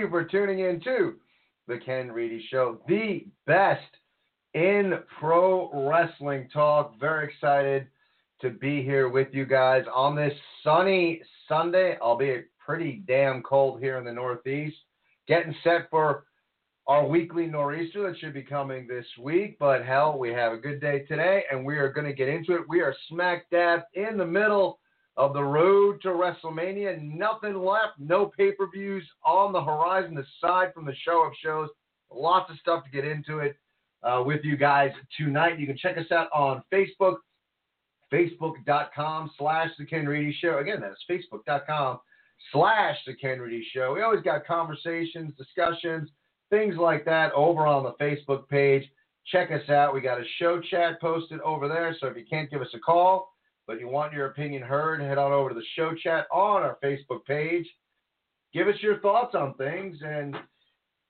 you for tuning in to the Ken Reedy Show, the best in pro wrestling talk. Very excited to be here with you guys on this sunny Sunday, albeit pretty damn cold here in the Northeast. Getting set for our weekly nor'easter that should be coming this week. But hell, we have a good day today, and we are going to get into it. We are smack dab in the middle of the road to WrestleMania. Nothing left, no pay per views on the horizon aside from the show of shows. Lots of stuff to get into it uh, with you guys tonight. You can check us out on Facebook, facebook.com slash The Ken Reedy Show. Again, that's facebook.com slash The Ken Reedy Show. We always got conversations, discussions, things like that over on the Facebook page. Check us out. We got a show chat posted over there. So if you can't give us a call, but you want your opinion heard, head on over to the show chat on our Facebook page. Give us your thoughts on things. And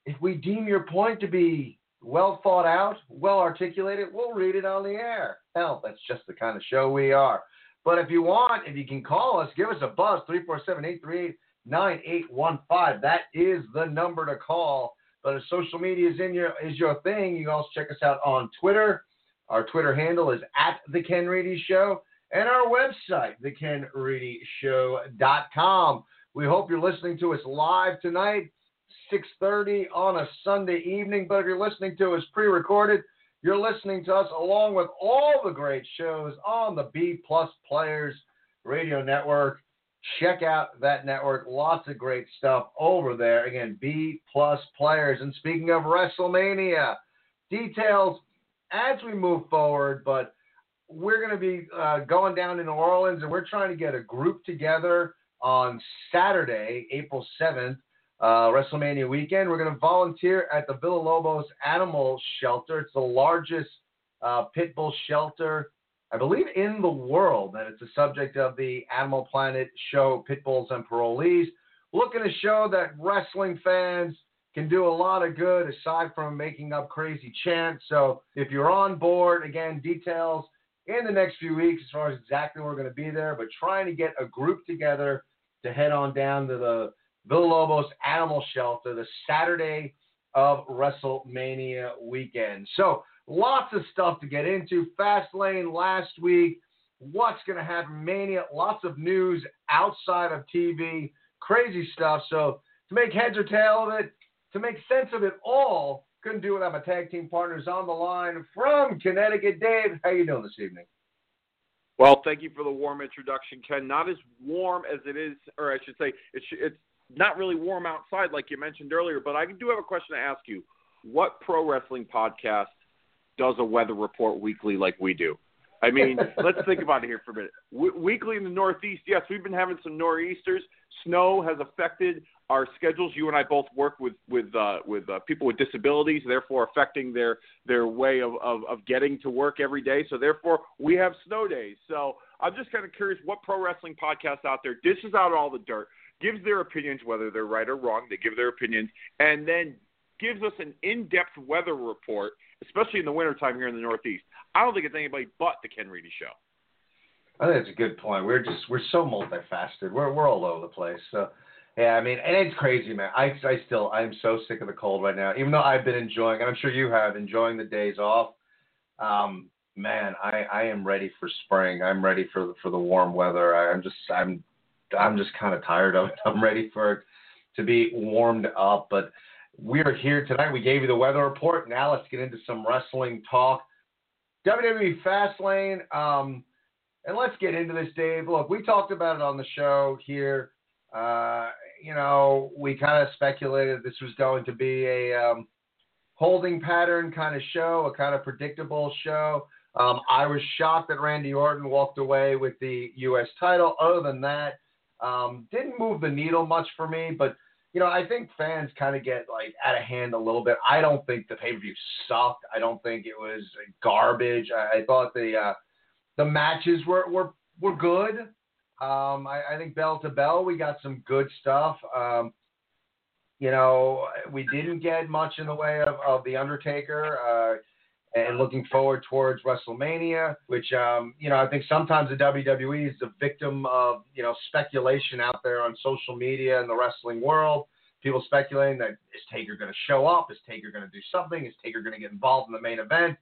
if we deem your point to be well thought out, well articulated, we'll read it on the air. Hell, that's just the kind of show we are. But if you want, if you can call us, give us a buzz, 347 838 9815. That is the number to call. But if social media is in your is your thing, you can also check us out on Twitter. Our Twitter handle is at the Ken Reedy Show and our website, thekenreedyshow.com. We hope you're listening to us live tonight, 6:30 on a Sunday evening. But if you're listening to us pre-recorded, you're listening to us along with all the great shows on the B Plus Players Radio Network. Check out that network. Lots of great stuff over there. Again, B Plus Players. And speaking of WrestleMania, details as we move forward, but we're going to be uh, going down to New Orleans and we're trying to get a group together on Saturday, April 7th, uh, WrestleMania weekend. We're going to volunteer at the Villalobos Animal Shelter. It's the largest uh, pit bull shelter, I believe, in the world. And it's the subject of the Animal Planet show, Pit Bulls and Parolees. Looking to show that wrestling fans can do a lot of good aside from making up crazy chants. So if you're on board, again, details in the next few weeks as far as exactly where we're going to be there, but trying to get a group together to head on down to the Villalobos Animal Shelter the Saturday of WrestleMania weekend. So lots of stuff to get into. Fastlane last week. What's going to happen? Mania. Lots of news outside of TV. Crazy stuff. So to make heads or tail of it, to make sense of it all, couldn't do without my tag team partners on the line from Connecticut. Dave, how you doing this evening? Well, thank you for the warm introduction, Ken. Not as warm as it is, or I should say, it's it's not really warm outside like you mentioned earlier. But I do have a question to ask you. What pro wrestling podcast does a weather report weekly like we do? I mean, let's think about it here for a minute. Weekly in the Northeast, yes, we've been having some nor'easters. Snow has affected our schedules. You and I both work with with uh, with uh, people with disabilities, therefore affecting their their way of, of of getting to work every day. So therefore, we have snow days. So I'm just kind of curious what pro wrestling podcast out there dishes out all the dirt, gives their opinions, whether they're right or wrong. They give their opinions, and then gives us an in-depth weather report, especially in the wintertime here in the Northeast. I don't think it's anybody but the Ken Reedy Show. I think it's a good point. We're just we're so multifaceted. We're we're all over the place. So yeah, I mean, and it's crazy, man. I I still I'm so sick of the cold right now. Even though I've been enjoying, and I'm sure you have enjoying the days off. Um, man, I I am ready for spring. I'm ready for the, for the warm weather. I'm just I'm I'm just kind of tired of it. I'm ready for it to be warmed up. But we are here tonight. We gave you the weather report. Now let's get into some wrestling talk. WWE Fastlane. Um, and let's get into this, Dave. Look, we talked about it on the show here. Uh, you know, we kind of speculated this was going to be a um, holding pattern kind of show, a kind of predictable show. Um, I was shocked that Randy Orton walked away with the U.S. title. Other than that, um, didn't move the needle much for me. But you know, I think fans kind of get like out of hand a little bit. I don't think the pay per view sucked. I don't think it was garbage. I, I thought the uh, the matches were were were good. Um, I, I think bell to bell, we got some good stuff. Um, you know, we didn't get much in the way of, of the Undertaker. Uh, and looking forward towards WrestleMania, which um, you know I think sometimes the WWE is the victim of you know speculation out there on social media and the wrestling world. People speculating that is Taker going to show up? Is Taker going to do something? Is Taker going to get involved in the main event?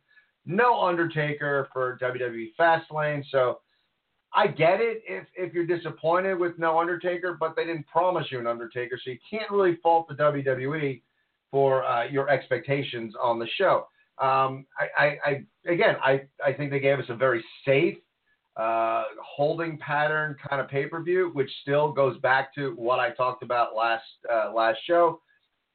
No Undertaker for WWE Fastlane, so I get it if if you're disappointed with no Undertaker, but they didn't promise you an Undertaker, so you can't really fault the WWE for uh, your expectations on the show. Um, I, I, I, again, I, I think they gave us a very safe uh, holding pattern kind of pay per view, which still goes back to what I talked about last uh, last show.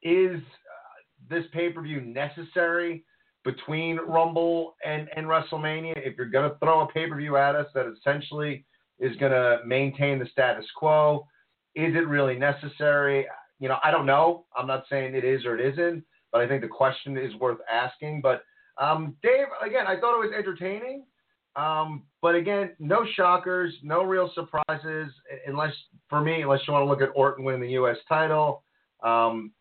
Is uh, this pay per view necessary between Rumble and, and WrestleMania? If you're going to throw a pay per view at us that essentially is going to maintain the status quo, is it really necessary? You know, I don't know. I'm not saying it is or it isn't but I think the question is worth asking. But um, Dave, again, I thought it was entertaining. Um, but again, no shockers, no real surprises, unless for me, unless you want to look at Orton winning the U.S. title. Um,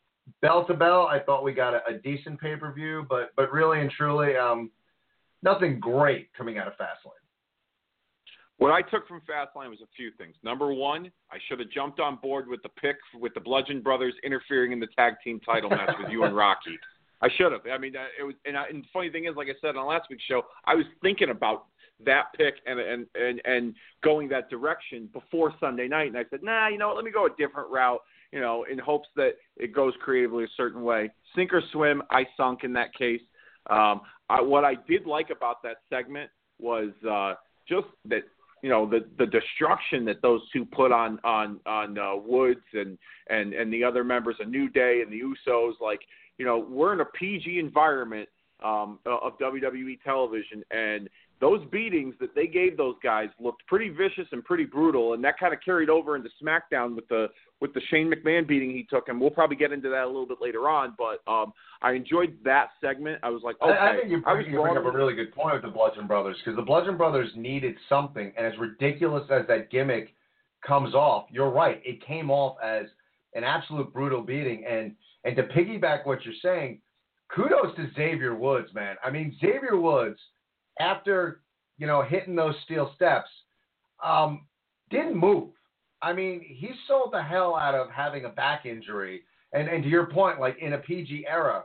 bell to bell, I thought we got a, a decent pay per view, but but really and truly, um, nothing great coming out of Fastlane. What I took from Fastlane was a few things. Number one, I should have jumped on board with the pick with the Bludgeon Brothers interfering in the tag team title match with you and Rocky. I should have. I mean, uh, it was. And, I, and the funny thing is, like I said on last week's show, I was thinking about that pick and and and and going that direction before Sunday night, and I said, nah, you know what? Let me go a different route. You know, in hopes that it goes creatively a certain way. Sink or swim, I sunk in that case. Um, I, what I did like about that segment was uh, just that you know the the destruction that those two put on on on uh, Woods and and and the other members of New Day and the Usos. Like you know we're in a PG environment um, of WWE television, and those beatings that they gave those guys looked pretty vicious and pretty brutal, and that kind of carried over into SmackDown with the with the Shane McMahon beating he took, and we'll probably get into that a little bit later on. But um, I enjoyed that segment. I was like, okay, I, I think you bring, you bring up a really good point with the Bludgeon Brothers because the Bludgeon Brothers needed something, and as ridiculous as that gimmick comes off, you're right, it came off as an absolute brutal beating, and and to piggyback what you're saying, kudos to Xavier Woods, man. I mean, Xavier Woods after you know hitting those steel steps, um, didn't move. I mean, he sold the hell out of having a back injury, and and to your point, like in a PG era,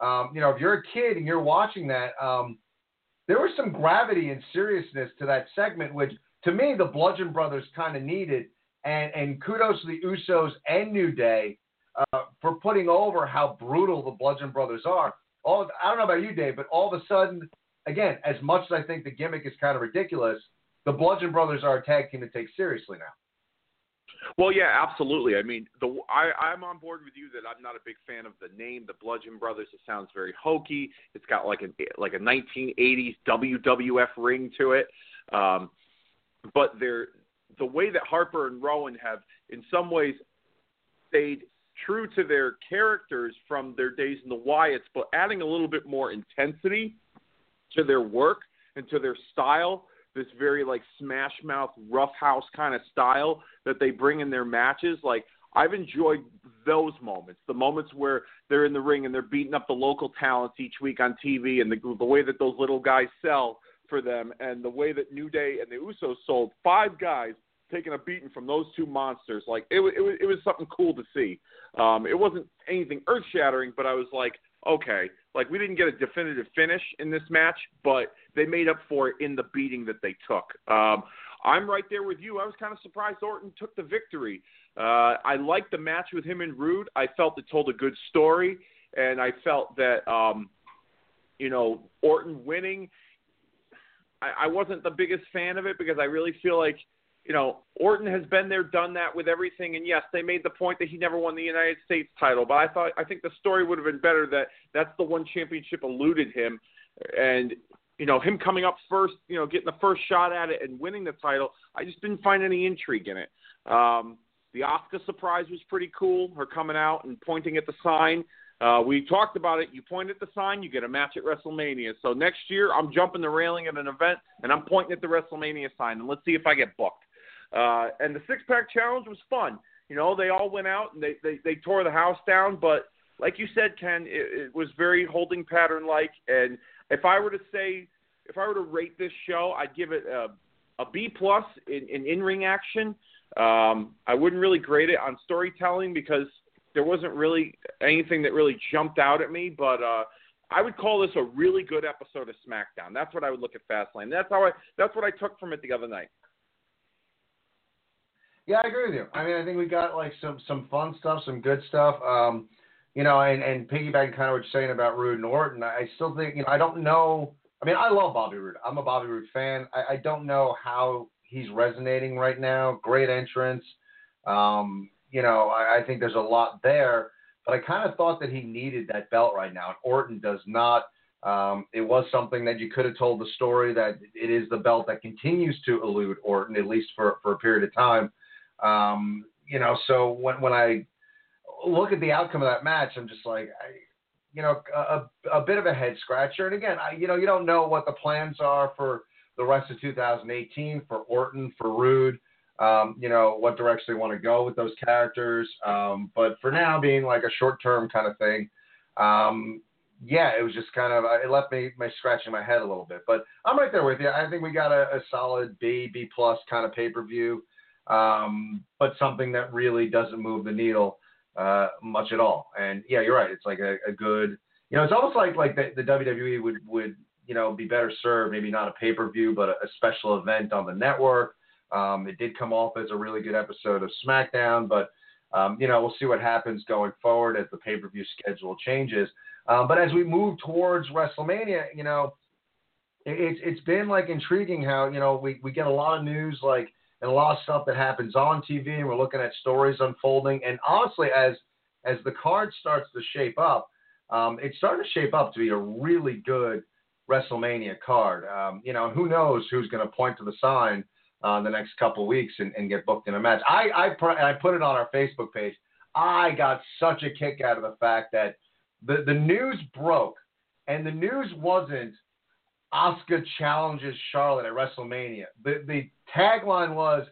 um, you know, if you're a kid and you're watching that, um, there was some gravity and seriousness to that segment, which to me the Bludgeon Brothers kind of needed, and and kudos to the Usos and New Day. Uh, for putting over how brutal the Bludgeon Brothers are. All I don't know about you, Dave, but all of a sudden again, as much as I think the gimmick is kind of ridiculous, the Bludgeon Brothers are a tag team to take seriously now. Well, yeah, absolutely. I mean, the I, I'm on board with you that I'm not a big fan of the name, the Bludgeon Brothers. It sounds very hokey. It's got like a like a 1980s WWF ring to it. Um, but they're the way that Harper and Rowan have, in some ways, stayed true to their characters from their days in the Wyatts, but adding a little bit more intensity to their work and to their style, this very like smash mouth, roughhouse kind of style that they bring in their matches. Like I've enjoyed those moments, the moments where they're in the ring and they're beating up the local talents each week on TV, and the the way that those little guys sell for them, and the way that New Day and the Usos sold five guys taking a beating from those two monsters. Like it it it was something cool to see. Um, it wasn't anything earth shattering, but I was like, okay, like we didn't get a definitive finish in this match, but they made up for it in the beating that they took. Um, I'm right there with you. I was kind of surprised Orton took the victory. Uh, I liked the match with him and Roode. I felt it told a good story, and I felt that um, you know Orton winning. I, I wasn't the biggest fan of it because I really feel like you know, Orton has been there, done that with everything, and yes, they made the point that he never won the United States title, but I thought I think the story would have been better that that's the one championship eluded him, and you know him coming up first, you know, getting the first shot at it and winning the title. I just didn't find any intrigue in it. Um, the Asuka surprise was pretty cool. Her coming out and pointing at the sign. Uh, we talked about it. You point at the sign, you get a match at WrestleMania. So next year, I'm jumping the railing at an event and I'm pointing at the WrestleMania sign, and let's see if I get booked. Uh, and the six pack challenge was fun. You know, they all went out and they, they, they tore the house down, but like you said, Ken, it, it was very holding pattern like. And if I were to say, if I were to rate this show, I'd give it a, a B plus in, in in ring action. Um, I wouldn't really grade it on storytelling because there wasn't really anything that really jumped out at me. But uh, I would call this a really good episode of SmackDown. That's what I would look at Fastlane. That's how I. That's what I took from it the other night. Yeah, I agree with you. I mean, I think we got like some some fun stuff, some good stuff. Um, you know, and and piggybacking kind of what you're saying about Roode and Orton, I still think you know I don't know. I mean, I love Bobby Roode. I'm a Bobby Roode fan. I, I don't know how he's resonating right now. Great entrance. Um, you know, I, I think there's a lot there, but I kind of thought that he needed that belt right now. And Orton does not. Um, it was something that you could have told the story that it is the belt that continues to elude Orton, at least for, for a period of time. Um, you know, so when when I look at the outcome of that match, I'm just like, I, you know, a, a bit of a head scratcher. And again, I, you know, you don't know what the plans are for the rest of 2018 for Orton, for Roode. Um, you know, what direction they want to go with those characters. Um, but for now, being like a short term kind of thing, um, yeah, it was just kind of, it left me my scratching my head a little bit. But I'm right there with you. I think we got a, a solid B, B plus kind of pay per view um, but something that really doesn't move the needle uh, much at all. And yeah, you're right. It's like a, a good, you know, it's almost like like the, the WWE would would you know be better served, maybe not a pay per view, but a, a, special event on the network. Um, it did come off as a really good episode of SmackDown, but um, you know we'll see what happens going forward as the pay per view schedule changes. Um, but as we move towards WrestleMania, you know, it, it's it's been like intriguing how you know we we get a lot of news like and a lot of stuff that happens on TV, and we're looking at stories unfolding. And honestly, as as the card starts to shape up, um, it's starting to shape up to be a really good WrestleMania card. Um, you know, who knows who's going to point to the sign uh, the next couple weeks and, and, get booked in a match. I I, pr- I put it on our Facebook page. I got such a kick out of the fact that the the news broke, and the news wasn't Asuka challenges Charlotte at WrestleMania. The the tagline was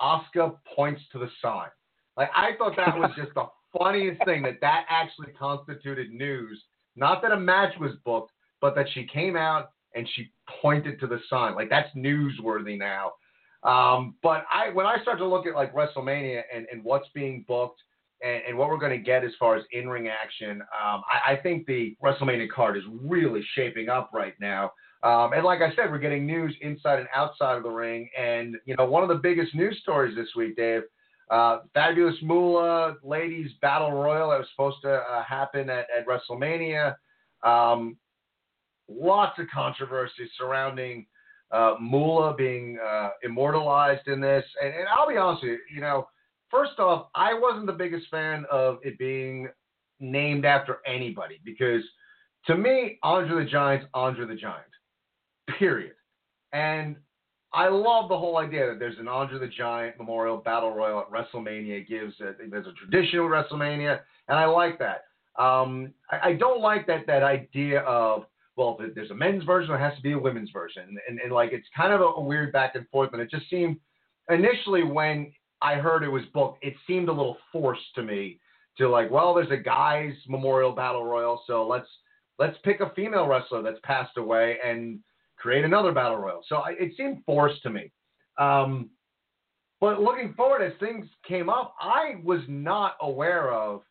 Asuka points to the sign. Like I thought that was just the funniest thing that that actually constituted news. Not that a match was booked, but that she came out and she pointed to the sign. Like that's newsworthy now. Um, but I when I start to look at like WrestleMania and, and what's being booked and, and what we're going to get as far as in ring action, um, I, I think the WrestleMania card is really shaping up right now. Um, and like I said, we're getting news inside and outside of the ring. And, you know, one of the biggest news stories this week, Dave, uh, Fabulous Moolah Ladies Battle Royal that was supposed to uh, happen at, at WrestleMania. Um, lots of controversy surrounding uh, Moolah being uh, immortalized in this. And, and I'll be honest with you, you know, first off, I wasn't the biggest fan of it being named after anybody because to me, Andre the Giant's Andre the Giant period. And I love the whole idea that there's an Andre the Giant Memorial Battle Royal at WrestleMania. It gives a, there's a traditional WrestleMania, and I like that. Um, I, I, don't like that that idea of well, there's a men's version, there has to be a women's version, and, and, and like it's kind of a, a weird back and forth. And it just seemed initially when I heard it was booked, it seemed a little forced to me to like, well, there's a guys Memorial Battle Royal, so let's let's pick a female wrestler that's passed away and create another battle royal. So I, it seemed forced to me. Um, but looking forward, as things came up, I was not aware of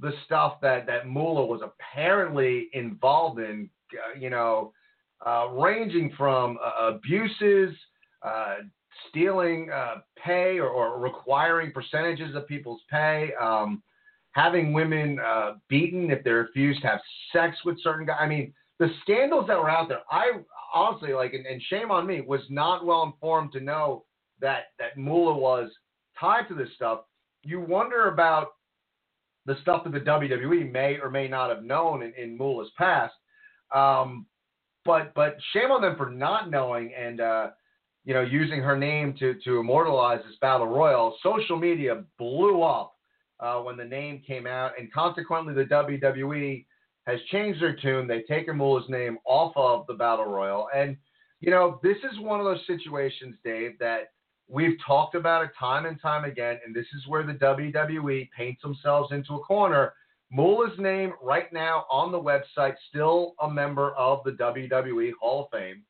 the stuff that that Moolah was apparently involved in. Uh, you know, uh, ranging from uh, abuses, uh, stealing uh, pay, or, or, requiring percentages of people's pay. Um, having women uh, beaten if they refuse to have sex with certain guys. I mean, the scandals that were out there, I honestly like, and, and shame on me, was not well informed to know that that Moolah was tied to this stuff. You wonder about the stuff that the WWE may or may not have known in, in past. Um, but but shame on them for not knowing and uh, you know using her name to to immortalize this battle royal. Social media blew up uh, when the name came out, and consequently, the WWE has changed their tune. They've taken Moolah's name off of the Battle Royal. And, you know, this is one of those situations, Dave, that we've talked about it time and time again. And this is where the WWE paints themselves into a corner. Moolah's name right now on the website, still a member of the WWE Hall of Fame.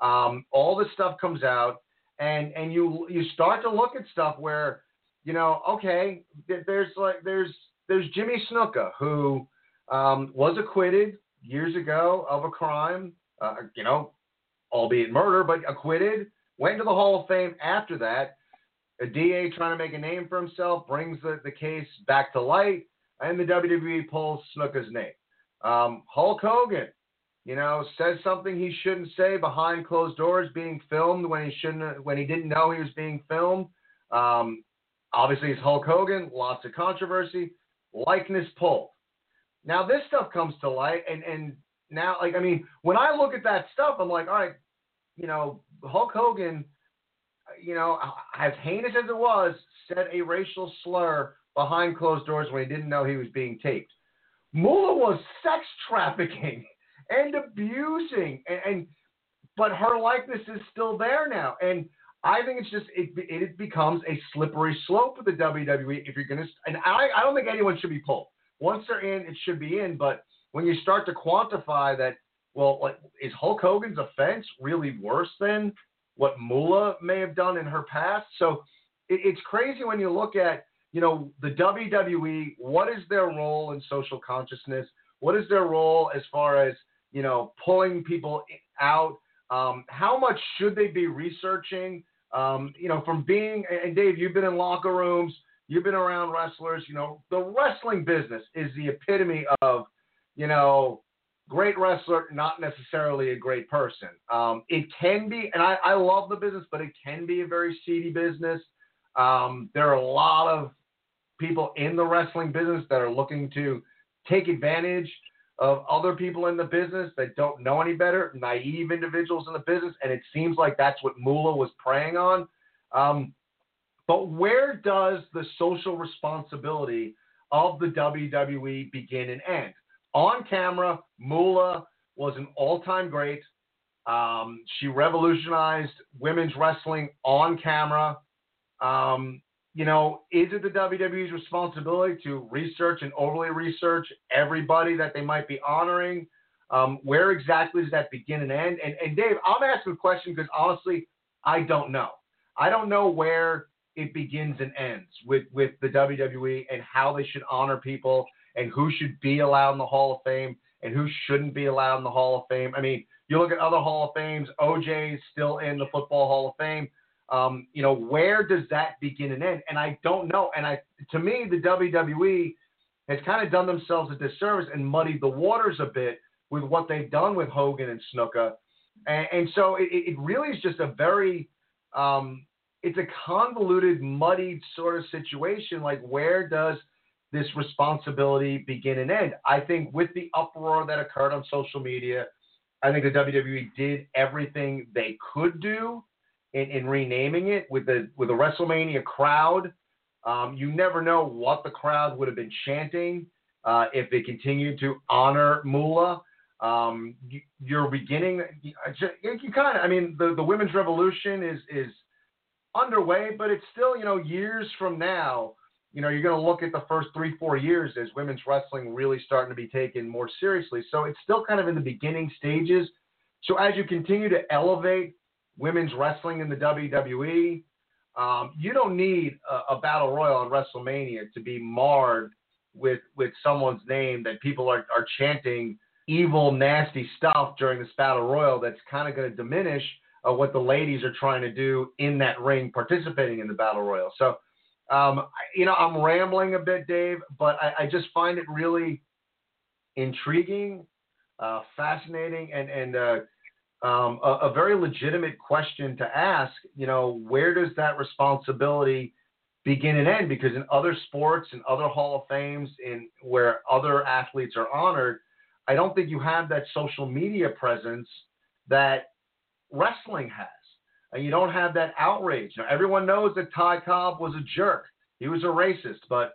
Um, all this stuff comes out, and and you you start to look at stuff where you know, okay, there's like there's there's Jimmy Snuka who um, was acquitted years ago of a crime, uh, you know, albeit murder, but acquitted. Went to the Hall of Fame after that. A DA trying to make a name for himself brings the, the case back to light, and the WWE pulls Snuka's name. Um, Hulk Hogan, you know, says something he shouldn't say behind closed doors, being filmed when he shouldn't, when he didn't know he was being filmed. Um, Obviously, it's Hulk Hogan, lots of controversy, likeness pulled. Now this stuff comes to light, and and now like I mean, when I look at that stuff, I'm like, all right, you know, Hulk Hogan, you know, as heinous as it was, said a racial slur behind closed doors when he didn't know he was being taped. Moolah was sex trafficking and abusing, and, and but her likeness is still there now, and I think it's just it it becomes a slippery slope with the WWE if you're gonna and I, I don't think anyone should be pulled. Once they're in, it should be in. But when you start to quantify that, well, like is Hulk Hogan's offense really worse than what Moolah may have done in her past? So it, it's crazy when you look at you know the WWE. What is their role in social consciousness? What is their role as far as you know pulling people out? Um, how much should they be researching? Um, you know, from being and Dave, you've been in locker rooms, you've been around wrestlers. You know, the wrestling business is the epitome of, you know, great wrestler, not necessarily a great person. Um, it can be, and I, I love the business, but it can be a very seedy business. Um, there are a lot of people in the wrestling business that are looking to take advantage of other people in the business that don't know any better, naive individuals in the business, and it seems like that's what Moolah was preying on. Um, but where does the social responsibility of the WWE begin and end? On camera, Moolah was an all-time great. Um, she revolutionized women's wrestling on camera. Um, you know, is it the WWE's responsibility to research and overly research everybody that they might be honoring? Um, where exactly does that begin and end? And, and Dave, I'm asking a question because honestly, I don't know. I don't know where it begins and ends with, with the WWE and how they should honor people and who should be allowed in the Hall of Fame and who shouldn't be allowed in the Hall of Fame. I mean, you look at other Hall of Fames, OJ's still in the Football Hall of Fame. Um, you know, where does that begin and end? And I don't know. And I, to me, the WWE has kind of done themselves a disservice and muddied the waters a bit with what they've done with Hogan and Snuka. And, and so it, it, really is just a very, um, it's a convoluted, muddied sort of situation. Like, where does this responsibility begin and end? I think with the uproar that occurred on social media, I think the WWE did everything they could do in, in renaming it with the with the WrestleMania crowd. Um, you never know what the crowd would have been chanting uh, if they continued to honor Moolah. Um, you, are beginning. You, you kind of. I mean, the the women's revolution is is underway, but it's still you know years from now. You know, you're going to look at the first three, four years as women's wrestling really starting to be taken more seriously. So it's still kind of in the beginning stages. So as you continue to elevate women's wrestling in the WWE, um, you don't need a, a battle royal at WrestleMania to be marred with with someone's name that people are, are chanting evil, nasty stuff during this battle royal. That's kind of going to diminish uh, what the ladies are trying to do in that ring, participating in the battle royal. So, um, you know, I'm rambling a bit, Dave, but I, I just find it really intriguing, uh, fascinating, and and uh, um, a, a, very legitimate question to ask. You know, where does that responsibility begin and end? Because in other sports and other Hall of Fames, in where other athletes are honored, I don't think you have that social media presence that wrestling has. And you don't have that outrage. Now, everyone knows that Ty Cobb was a jerk. He was a racist, but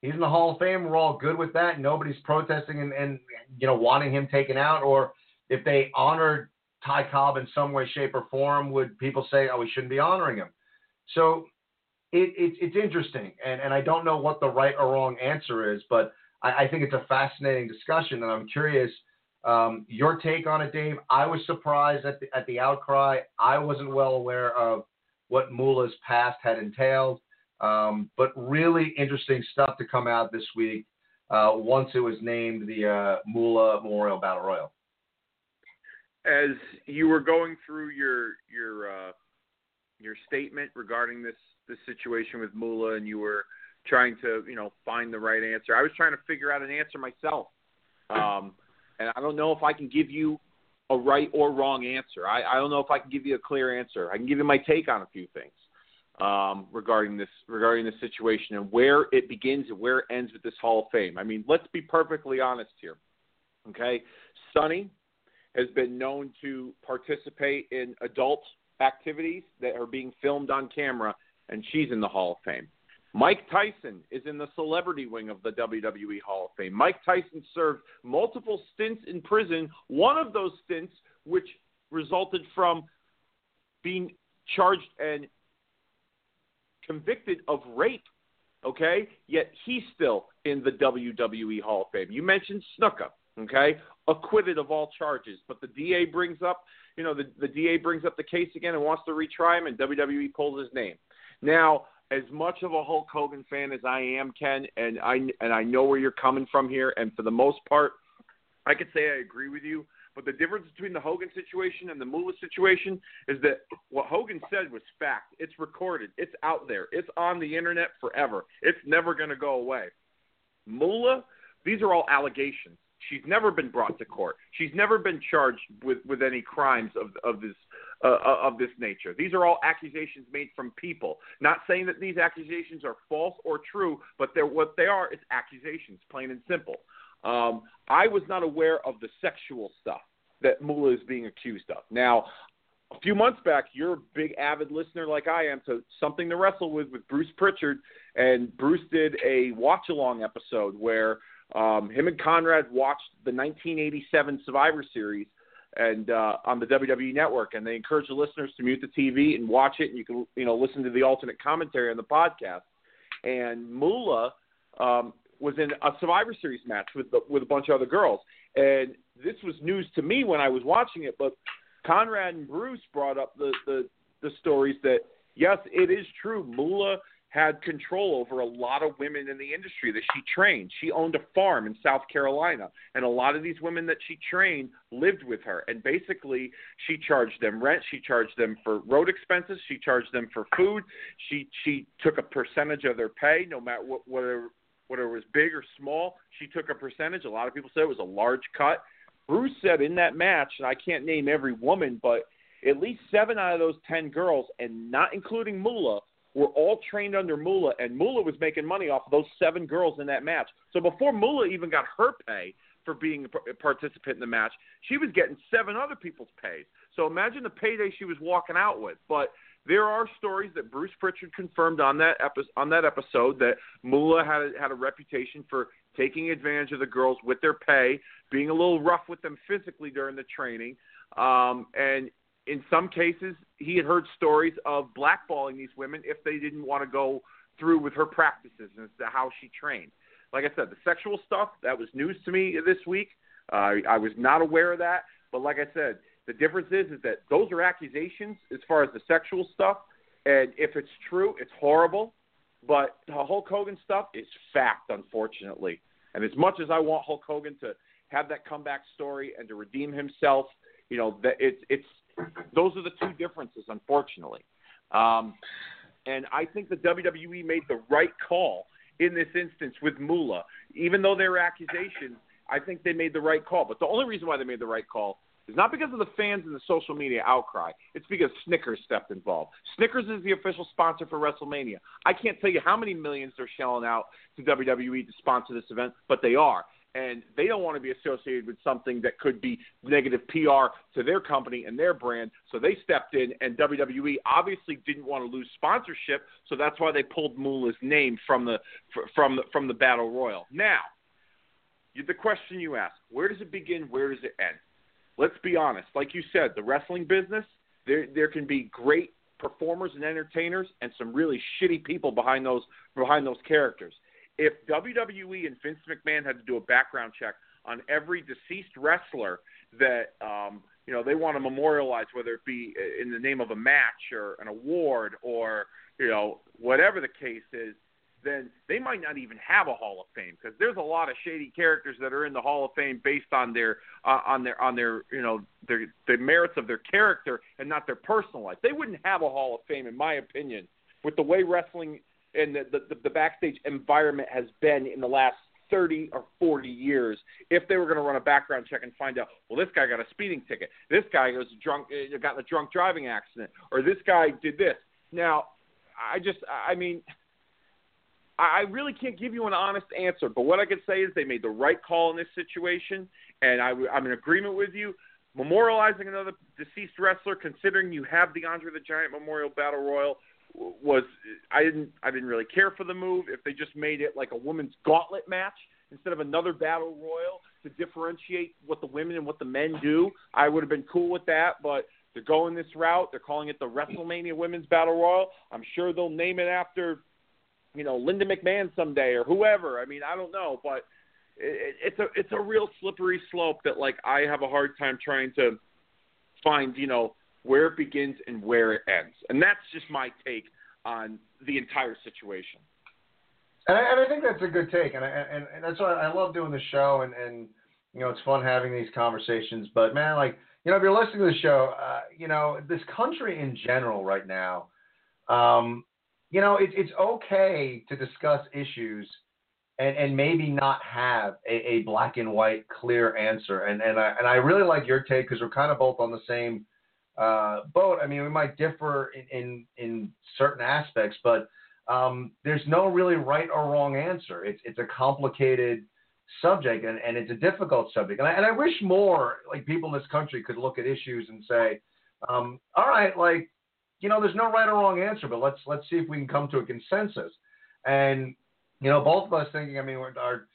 he's in the Hall of Fame. We're all good with that. Nobody's protesting and, and you know wanting him taken out. Or if they honored Ty Cobb in some way, shape, or form, would people say, "Oh, we shouldn't be honoring him"? So it, it, it's interesting, and, and I don't know what the right or wrong answer is, but I, I think it's a fascinating discussion, and I'm curious um, your take on it, Dave. I was surprised at the, at the outcry. I wasn't well aware of what Moolah's past had entailed, um, but really interesting stuff to come out this week uh, once it was named the uh, Moolah Memorial Battle Royal. As you were going through your your uh, your statement regarding this this situation with Moolah, and you were trying to you know find the right answer, I was trying to figure out an answer myself. Um, and I don't know if I can give you a right or wrong answer. I, I don't know if I can give you a clear answer. I can give you my take on a few things um, regarding this regarding this situation and where it begins and where it ends with this Hall of Fame. I mean, let's be perfectly honest here. Okay, Sunny has been known to participate in adult activities that are being filmed on camera, and she's in the Hall of Fame. Mike Tyson is in the celebrity wing of the WWE Hall of Fame. Mike Tyson served multiple stints in prison, one of those stints which resulted from being charged and convicted of rape. Okay? Yet he's still in the WWE Hall of Fame. You mentioned Snuka, okay? Acquitted of all charges. But the DA brings up, you know, the, the DA brings up the case again and wants to retry him, and WWE pulls his name. Now, as much of a Hulk Hogan fan as I am, Ken, and I and I know where you're coming from here, and for the most part, I could say I agree with you. But the difference between the Hogan situation and the Moolah situation is that what Hogan said was fact. It's recorded. It's out there. It's on the internet forever. It's never going to go away. Moolah, these are all allegations. She's never been brought to court. She's never been charged with, with any crimes of, of this uh, uh, of this nature. These are all accusations made from people. Not saying that these accusations are false or true, but they're what they are is accusations, plain and simple. Um, I was not aware of the sexual stuff that Moolah is being accused of. Now, a few months back, you're a big avid listener like I am to something to wrestle with with Bruce Pritchard, and Bruce did a watch along episode where um, him and Conrad watched the 1987 Survivor Series and uh, on the WWE Network, and they encourage the listeners to mute the TV and watch it, and you can you know listen to the alternate commentary on the podcast. And Moolah um, was in a Survivor Series match with with a bunch of other girls, and this was news to me when I was watching it. But Conrad and Bruce brought up the the, the stories that yes, it is true. Moolah had control over a lot of women in the industry that she trained. She owned a farm in South Carolina, and a lot of these women that she trained lived with her. And basically, she charged them rent, she charged them for road expenses, she charged them for food. She she took a percentage of their pay, no matter what whether whether it was big or small. She took a percentage. A lot of people said it was a large cut. Bruce said in that match, and I can't name every woman, but at least seven out of those ten girls, and not including Moolah, were all trained under Moolah, and Moolah was making money off of those seven girls in that match. So before Moolah even got her pay for being a participant in the match, she was getting seven other people's pays. So imagine the payday she was walking out with. But there are stories that Bruce Pritchard confirmed on that epi- on that episode that Moolah had a, had a reputation for taking advantage of the girls with their pay, being a little rough with them physically during the training, um, and in some cases, he had heard stories of blackballing these women if they didn't want to go through with her practices and how she trained. Like I said, the sexual stuff that was news to me this week. Uh, I was not aware of that, but like I said, The difference is is that those are accusations as far as the sexual stuff, and if it's true, it's horrible. But the Hulk Hogan stuff is fact, unfortunately. And as much as I want Hulk Hogan to have that comeback story and to redeem himself, you know, that it's it's those are the two differences, unfortunately. Um, and I think the WWE made the right call in this instance with Moolah, even though there were accusations. I think they made the right call. But the only reason why they made the right call is not because of the fans and the social media outcry. It's because Snickers stepped involved. Snickers is the official sponsor for WrestleMania. I can't tell you how many millions they're shelling out to WWE to sponsor this event, but they are. And they don't want to be associated with something that could be negative PR to their company and their brand. So they stepped in, and WWE obviously didn't want to lose sponsorship. So that's why they pulled Moolah's name from the from the from the Battle Royal. Now, the question you ask: Where does it begin? Where does it end? let's be honest. Like you said, the wrestling business, there there can be great performers and entertainers and some really shitty people behind those behind those characters. If WWE and Vince McMahon had to do a background check on every deceased wrestler that um, you know they want to memorialize, whether it be in the name of a match or an award or you know whatever the case is, then they might not even have a Hall of Fame because there's a lot of shady characters that are in the Hall of Fame based on their uh, on their on their you know their the merits of their character and not their personal life. They wouldn't have a Hall of Fame, in my opinion, with the way wrestling and the the, the backstage environment has been in the last 30 or 40 years if they were going to run a background check and find out, well, this guy got a speeding ticket, this guy was drunk, uh, got in a drunk driving accident, or this guy did this. Now, I just, I mean, I really can't give you an honest answer, but what I can say is they made the right call in this situation, and I, I'm in agreement with you. Memorializing another deceased wrestler, considering you have the Andre the Giant Memorial Battle Royal, was I didn't I didn't really care for the move. If they just made it like a women's gauntlet match instead of another battle royal to differentiate what the women and what the men do, I would have been cool with that. But they're going this route. They're calling it the WrestleMania Women's Battle Royal. I'm sure they'll name it after you know Linda McMahon someday or whoever. I mean, I don't know, but it, it's a it's a real slippery slope that like I have a hard time trying to find you know where it begins and where it ends, and that's just my take on the entire situation. And I, and I think that's a good take, and I, and, and that's why I love doing the show, and and you know it's fun having these conversations. But man, like you know, if you're listening to the show, uh, you know this country in general right now, um, you know, it, it's okay to discuss issues and, and maybe not have a, a black and white clear answer. And and I and I really like your take because we're kind of both on the same uh, boat. I mean, we might differ in in, in certain aspects, but um, there's no really right or wrong answer. It's it's a complicated subject and, and it's a difficult subject. And I, and I wish more like people in this country could look at issues and say, um, all right, like you know, there's no right or wrong answer, but let's let's see if we can come to a consensus. And you know, both of us thinking, I mean, we're, our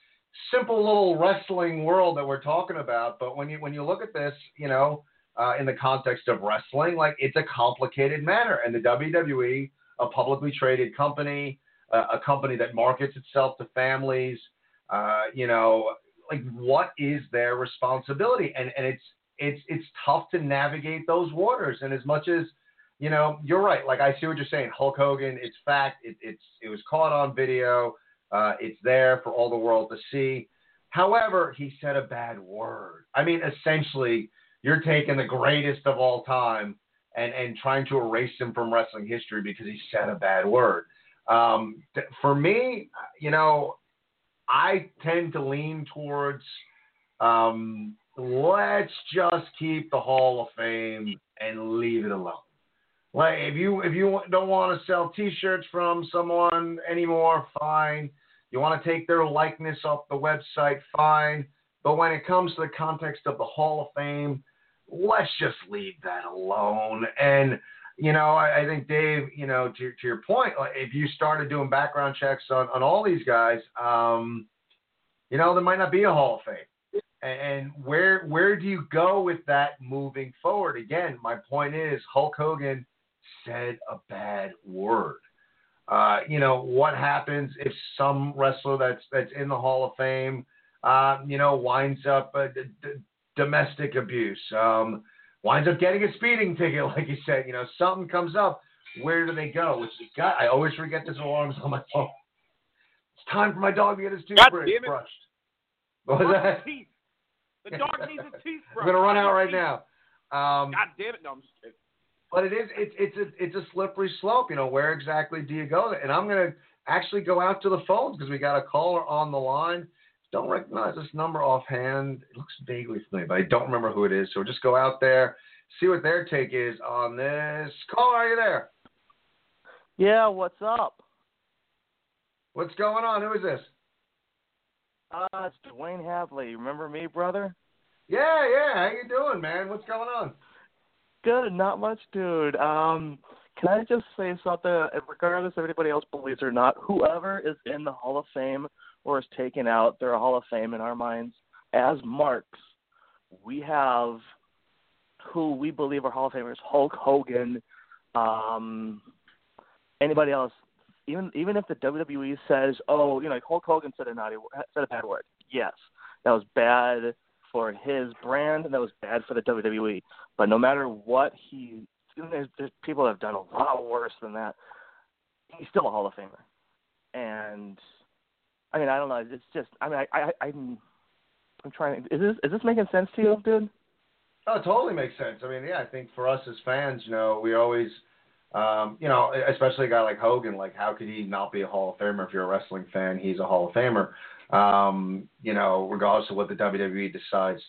simple little wrestling world that we're talking about, but when you when you look at this, you know, uh, in the context of wrestling, like it's a complicated matter, and the WWE, a publicly traded company, uh, a company that markets itself to families, uh, you know, like what is their responsibility? And and it's it's it's tough to navigate those waters. And as much as you know, you're right. Like I see what you're saying. Hulk Hogan, it's fact. It, it's it was caught on video. Uh, it's there for all the world to see. However, he said a bad word. I mean, essentially, you're taking the greatest of all time and and trying to erase him from wrestling history because he said a bad word. Um, for me, you know, I tend to lean towards um, let's just keep the Hall of Fame and leave it alone. Like if you if you don't want to sell T-shirts from someone anymore, fine. You want to take their likeness off the website, fine. But when it comes to the context of the Hall of Fame, let's just leave that alone. And you know, I, I think Dave, you know, to to your point, if you started doing background checks on on all these guys, um, you know, there might not be a Hall of Fame. And where where do you go with that moving forward? Again, my point is Hulk Hogan said a bad word. Uh, you know what happens if some wrestler that's that's in the Hall of Fame, uh, you know, winds up uh, d- d- domestic abuse. Um, winds up getting a speeding ticket, like you said. You know, something comes up. Where do they go? Which is God, I always forget this alarms on my phone. It's time for my dog to get his toothbrush brushed. What was Brush that? teeth. The dog needs a teeth I'm gonna run out right now. Um, God damn it! No, I'm just kidding. but it is it's it's a it's a slippery slope. You know, where exactly do you go? And I'm gonna actually go out to the phones because we got a caller on the line. Don't recognize this number offhand. It looks vaguely familiar, but I don't remember who it is. So just go out there, see what their take is on this. Caller, are you there? Yeah, what's up? What's going on? Who is this? Uh, it's Dwayne Hadley. Remember me, brother? Yeah, yeah. How you doing, man? What's going on? Good, not much, dude. Um, can I just say something? Regardless if anybody else believes or not, whoever is in the Hall of Fame or is taken out, they're a Hall of Fame in our minds. As marks, we have who we believe are Hall of Famers: Hulk Hogan. Um, anybody else? Even even if the WWE says, "Oh, you know, Hulk Hogan said a naughty, said a bad word," yes, that was bad for his brand and that was bad for the WWE. But no matter what he, there's, there's people that have done a lot worse than that. He's still a Hall of Famer, and I mean, I don't know. It's just, I mean, I, I, I'm, I'm trying. To is this is this making sense to you, dude? Oh, it totally makes sense. I mean, yeah, I think for us as fans, you know, we always, um, you know, especially a guy like Hogan, like how could he not be a Hall of Famer? If you're a wrestling fan, he's a Hall of Famer. Um, you know, regardless of what the WWE decides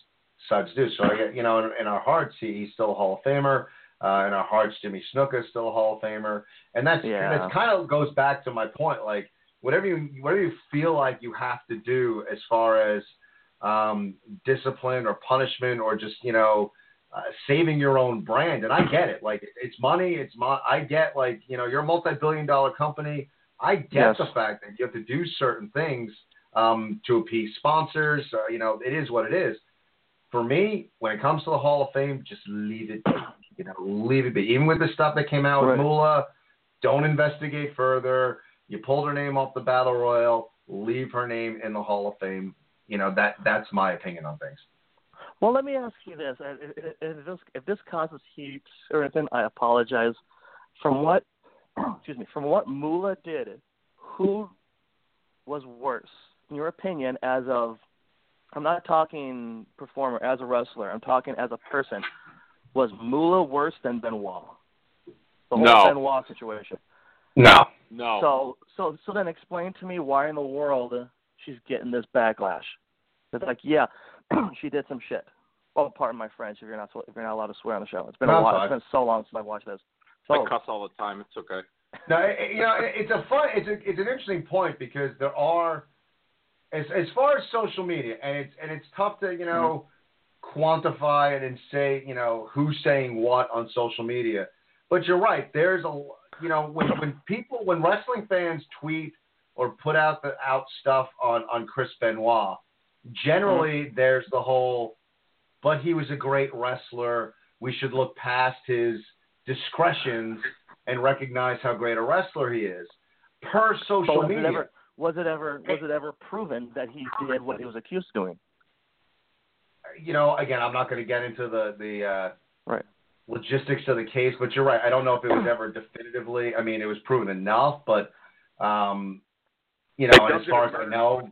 decides to do. So I get, you know, in, in our hearts, he, he's still a Hall of Famer. Uh, in our hearts, Jimmy Snuka is still a Hall of Famer, and that's Yeah. that kind of goes back to my point. Like whatever you whatever you feel like you have to do as far as um, discipline or punishment or just you know uh, saving your own brand. And I get it. Like it's money. It's my. I get like you know you're a multi-billion-dollar company. I get Yes. the fact that you have to do certain things um, to appease sponsors. Uh, you know it is what it is. For me, when it comes to the Hall of Fame, just leave it. You know, leave it be. Even with the stuff that came out with Right. Moolah, don't investigate further. You pulled her name off the Battle Royal. Leave her name in the Hall of Fame. You know that that's my opinion on things. Well, let me ask you this: uh, If- if if this if this causes heat or anything, I apologize. From what, excuse me, from what Moolah did, who was worse, in your opinion, as of? I'm not talking performer as a wrestler. I'm talking as a person. Was Moolah worse than Benoit? The whole No. Benoit situation. No. No. So, so, so then explain to me why in the world she's getting this backlash. It's like, yeah, she did some shit. Oh, pardon my French if you're not if you're not allowed to swear on the show. It's been No, a it's while. fine. It's been so long since I've watched this. I So, cuss all the time. It's okay. No, it, it- you know, it, it's a fun, it's a, it's an interesting point because there are, as as far as social media, and it's and it's tough to you know mm-hmm. quantify it and say you know who's saying what on social media. But you're right. There's a you know when when people when wrestling fans tweet or put out the out stuff on on Chris Benoit, generally there's the whole, but he was a great wrestler. We should look past his discretions and recognize how great a wrestler he is. Per social was it media, ever was it ever was it ever proven that he did what he was accused of doing? you know, again, I'm not going to get into the the uh. Logistics of the case, but you're right. I don't know if it was ever definitively. I mean, it was proven enough, but um, you know, and as far as I know,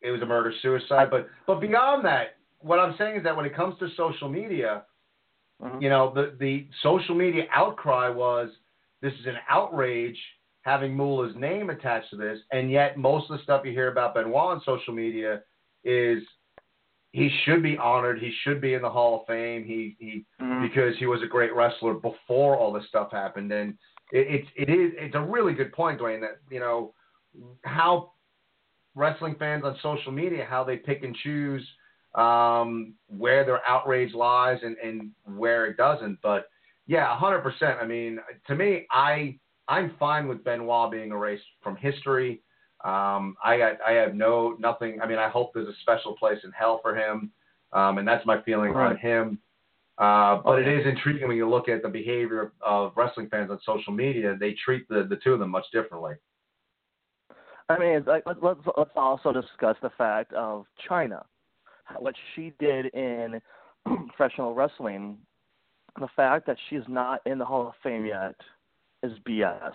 it was a murder suicide. But but beyond that, what I'm saying is that when it comes to social media, Mhm. you know, the the social media outcry was this is an outrage having Moolah's name attached to this, and yet most of the stuff you hear about Benoit on social media is he should be honored. He should be in the Hall of Fame. He he Mhm. because he was a great wrestler before all this stuff happened. And it, it's it is it's a really good point, Dwayne. That you know how wrestling fans on social media how they pick and choose um, where their outrage lies and, and where it doesn't. But yeah, hundred percent. I mean, to me, I I'm fine with Benoit being erased from history. Um, I got, I have no nothing. I mean, I hope there's a special place in hell for him, um, and that's my feeling on him. Uh, but it Okay. is intriguing when you look at the behavior of, wrestling fans on social media. They treat the, the two of them much differently. I mean, like let's let's let's also discuss the fact of Chyna, what she did in professional wrestling, the fact that she's not in the Hall of Fame yet is BS.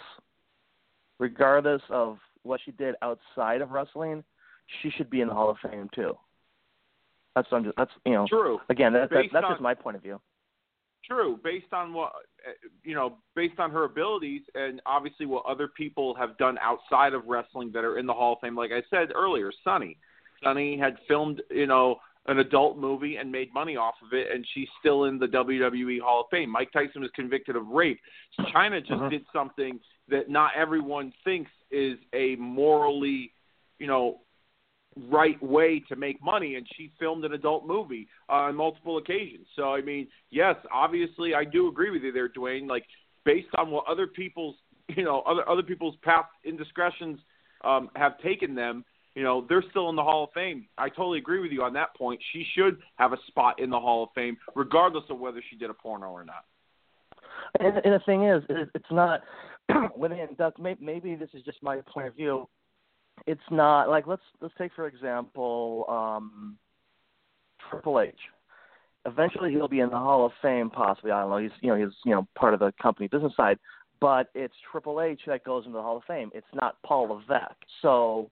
Regardless of what she did outside of wrestling, she should be in the Hall of Fame too. That's I'm just, that's you know True. again that, that that's on- just my point of view. True, based on what you know, based on her abilities, and obviously what other people have done outside of wrestling that are in the Hall of Fame. Like I said earlier, Sunny, Sunny had filmed, you know, an adult movie and made money off of it, and she's still in the WWE Hall of Fame. Mike Tyson was convicted of rape. Chyna just Mhm. did something that not everyone thinks is a morally, you know, right way to make money and she filmed an adult movie uh, on multiple occasions. So I mean, yes, obviously I do agree with you there, Dwayne. Like based on what other people's you know, other other people's past indiscretions um have taken them, you know, they're still in the Hall of Fame. I totally agree with you on that point. She should have a spot in the Hall of Fame, regardless of whether she did a porno or not. And, and the thing is, it's not. within that's may, maybe this is just my point of view. It's not like let's let's take for example um, Triple H. Eventually, he'll be in the Hall of Fame. Possibly, I don't know. He's you know he's you know part of the company business side, but it's Triple H that goes into the Hall of Fame. It's not Paul Levesque. So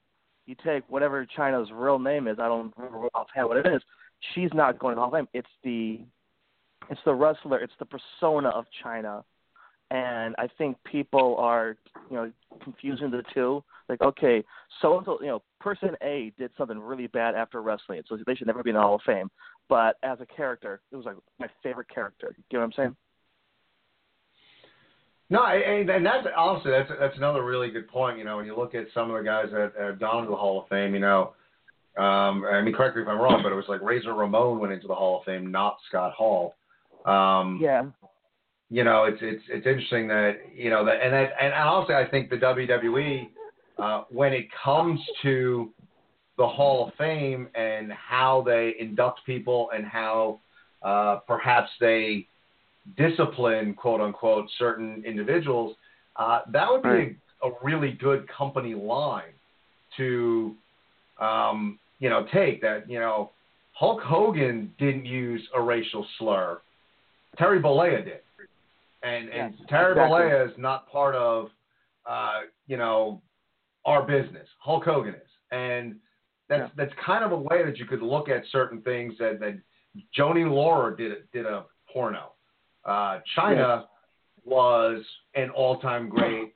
you take whatever Chyna's real name is. I don't remember offhand what it is. She's not going to Hall of Fame. It's the it's the wrestler. It's the persona of China and I think people are, you know, confusing the two. Like, okay, so and so, you know, person A did something really bad after wrestling, so they should never be in the Hall of Fame. But as a character, it was like my favorite character. You get what I'm saying? No, and, and that's honestly that's that's another really good point. You know, when you look at some of the guys that have gone to the Hall of Fame, you know, um, I mean, correct me if I'm wrong, but it was like Razor Ramon went into the Hall of Fame, not Scott Hall. Um, Yeah. you know, it's it's it's interesting that you know that and that, and honestly, I think the WWE uh, when it comes to the Hall of Fame and how they induct people and how uh, perhaps they discipline quote unquote certain individuals, uh, that would be a, a really good company line to um, you know take that you know Hulk Hogan didn't use a racial slur, Terry Bollea did and and Yes, Terry exactly. Bollea is not part of uh, you know our business. Hulk Hogan is, and that's Yeah. that's kind of a way that you could look at certain things that that Joanie Laurer did a- did a porno. Uh, Chyna was an all-time great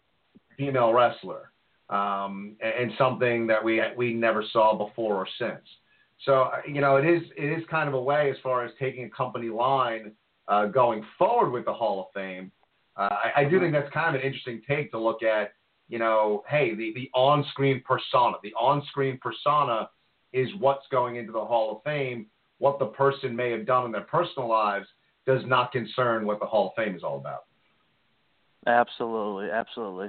female wrestler, um, and, and something that we we never saw before or since. So uh, you know, it is it is kind of a way as far as taking a company line uh, going forward with the Hall of Fame. Uh, I, I do think that's kind of an interesting take to look at. You know, hey, the the on-screen persona, the on-screen persona is what's going into the Hall of Fame. What the person may have done in their personal lives does not concern what the Hall of Fame is all about. Absolutely, absolutely.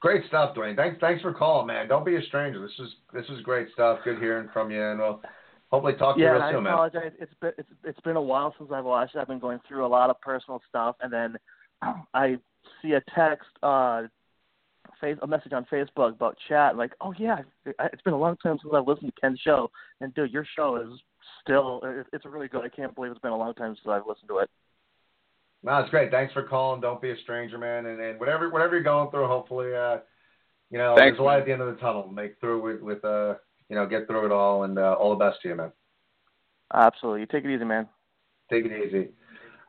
Great stuff, Dwayne. Thanks, thanks for calling, man. Don't be a stranger. This is this is great stuff. Good hearing from you, and we'll hopefully talk to you Yeah, real and I soon, man. apologize. It's been it's it's been a while since I've watched. it. I've been going through a lot of personal stuff, and then I see a text, uh, face a message on Facebook about chat. Like, oh yeah, it's been a long time since I've listened to Ken's show, and dude, your show is still it- it's really good. I can't believe it's been a long time since I've listened to it. No, it's great. Thanks for calling. Don't be a stranger, man. And, and whatever whatever you're going through, hopefully, uh, you know, Thanks, there's a light at the end of the tunnel. Make through with, with uh, you know, get through it all, and uh, all the best to you, man. Absolutely, take it easy, man. Take it easy.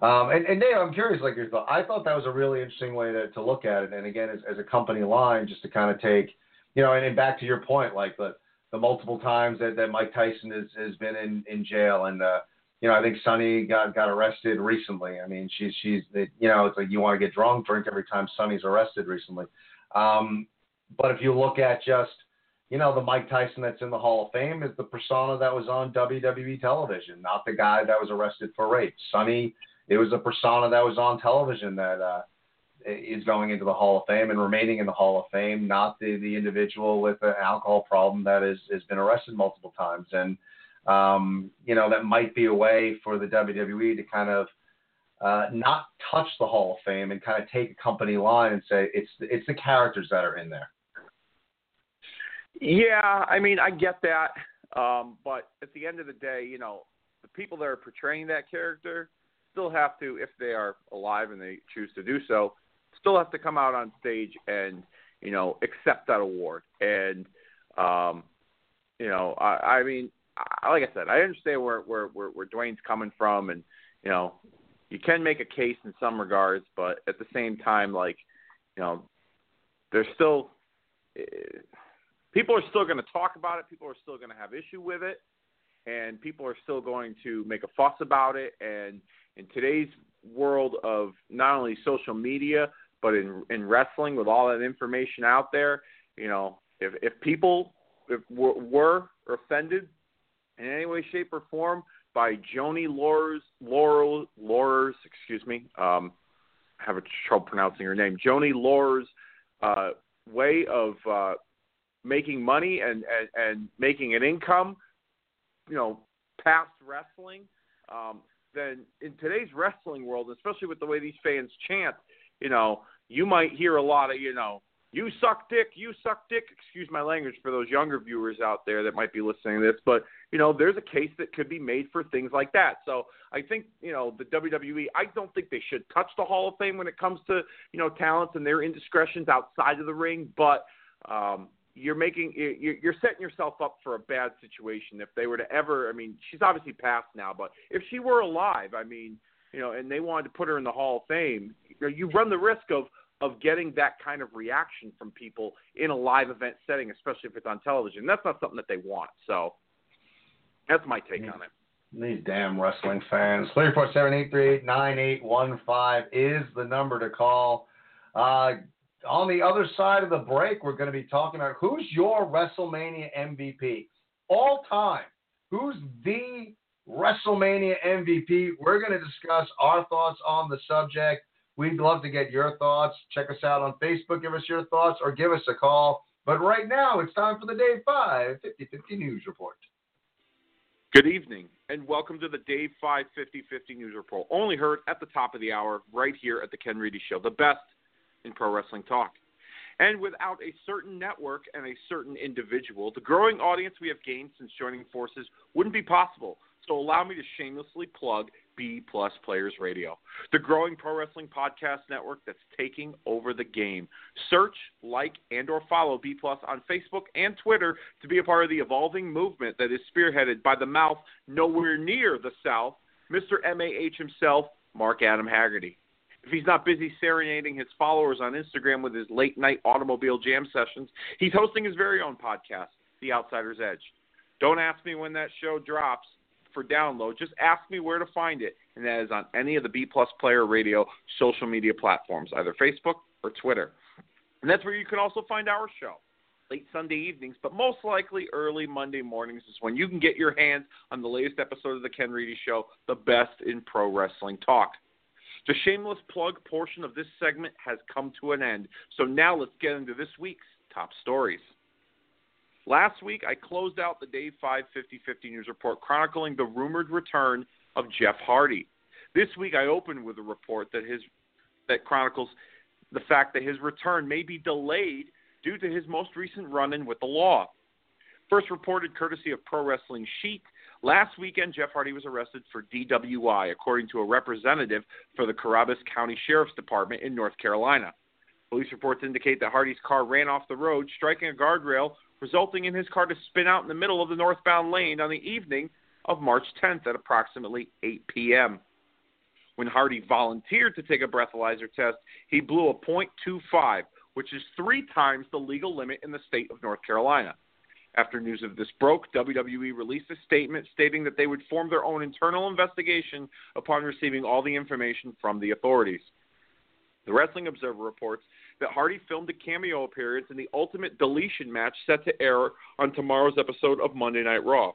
Um, and, and Dave, I'm curious, like your thought. I thought that was a really interesting way to, to look at it. And again, as, as a company line, just to kind of take, you know, and, and back to your point, like the the multiple times that, that Mike Tyson has, has been in, in jail, and uh, you know, I think Sunny got got arrested recently. I mean, she's she's you know, it's like you want to get drunk, drink every time Sunny's arrested recently. Um, but if you look at just you know, the Mike Tyson that's in the Hall of Fame is the persona that was on WWE television, not the guy that was arrested for rape. Sonny, it was a persona that was on television that uh, is going into the Hall of Fame and remaining in the Hall of Fame, not the, the individual with an alcohol problem that is, has been arrested multiple times. And, um, you know, that might be a way for the WWE to kind of uh, not touch the Hall of Fame and kind of take a company line and say it's it's the characters that are in there. Yeah, I mean, I get that, um, but at the end of the day, you know, the people that are portraying that character still have to, if they are alive and they choose to do so, still have to come out on stage and you know accept that award. And um, you know, I, I mean, I, like I said, I understand where where where, where Dwayne's coming from, and you know, you can make a case in some regards, but at the same time, like you know, there's still eh, people are still going to talk about it. People are still going to have issue with it, and people are still going to make a fuss about it. And in today's world of not only social media but in in wrestling, with all that information out there, you know, if if people if were, were offended in any way, shape, or form by Joanie Laurer, Laurel, Laurer's, excuse me, um, I have a trouble pronouncing her name, Joanie Laurer's uh, way of uh, making money and, and, and making an income, you know, past wrestling, um, then in today's wrestling world, especially with the way these fans chant, you know, you might hear a lot of, you know, you suck dick, you suck dick. Excuse my language for those younger viewers out there that might be listening to this, but you know, there's a case that could be made for things like that. So I think, you know, the WWE, I don't think they should touch the Hall of Fame when it comes to, you know, talents and their indiscretions outside of the ring, but um you're making you're setting yourself up for a bad situation if they were to ever I mean, she's obviously passed now, but if she were alive, I mean, you know, and they wanted to put her in the Hall of Fame, you, know, you run the risk of of getting that kind of reaction from people in a live event setting, especially if it's on television. That's not something that they want. So that's my take on it. These damn wrestling fans. Three four seven eight three eight nine eight one five is the number to call. Uh, on the other side of the break, we're going to be talking about who's your WrestleMania MVP all time. Who's the WrestleMania MVP? We're going to discuss our thoughts on the subject. We'd love to get your thoughts. Check us out on Facebook, give us your thoughts, or give us a call. But right now, it's time for the Dave 5 50 50 News Report. Good evening, and welcome to the Dave 5 50 50 News Report. Only heard at the top of the hour, right here at the Ken Reedy Show, the best in pro wrestling talk. And without a certain network and a certain individual, the growing audience we have gained since joining forces wouldn't be possible. So allow me to shamelessly plug B Plus Players Radio, the growing pro wrestling podcast network that's taking over the game. Search, like, and or follow B Plus on Facebook and Twitter to be a part of the evolving movement that is spearheaded by the mouth nowhere near the South, Mr. MAH himself, Mark Adam Haggerty. If he's not busy serenading his followers on Instagram with his late night automobile jam sessions, he's hosting his very own podcast, The Outsider's Edge. Don't ask me when that show drops for download, just ask me where to find it, and that is on any of the B Plus Player Radio social media platforms, either Facebook or Twitter. And that's where you can also find our show. Late Sunday evenings, but most likely early Monday mornings is when you can get your hands on the latest episode of The Ken Reedy Show, the best in pro wrestling talk. The shameless plug portion of this segment has come to an end, so now let's get into this week's top stories. Last week, I closed out the Dave 5 50 50 News Report chronicling the rumored return of Jeff Hardy. This week, I opened with a report that, his, that chronicles the fact that his return may be delayed due to his most recent run in with the law. First reported courtesy of Pro Wrestling Sheet, last weekend Jeff Hardy was arrested for DWI, according to a representative for the Cabarrus County Sheriff's Department in North Carolina. Police reports indicate that Hardy's car ran off the road, striking a guardrail resulting in his car to spin out in the middle of the northbound lane on the evening of March 10th at approximately 8 p.m. When Hardy volunteered to take a breathalyzer test, he blew a .25, which is three times the legal limit in the state of North Carolina. After news of this broke, WWE released a statement stating that they would form their own internal investigation upon receiving all the information from the authorities. The Wrestling Observer reports that Hardy filmed a cameo appearance in the Ultimate Deletion match set to air on tomorrow's episode of Monday Night Raw.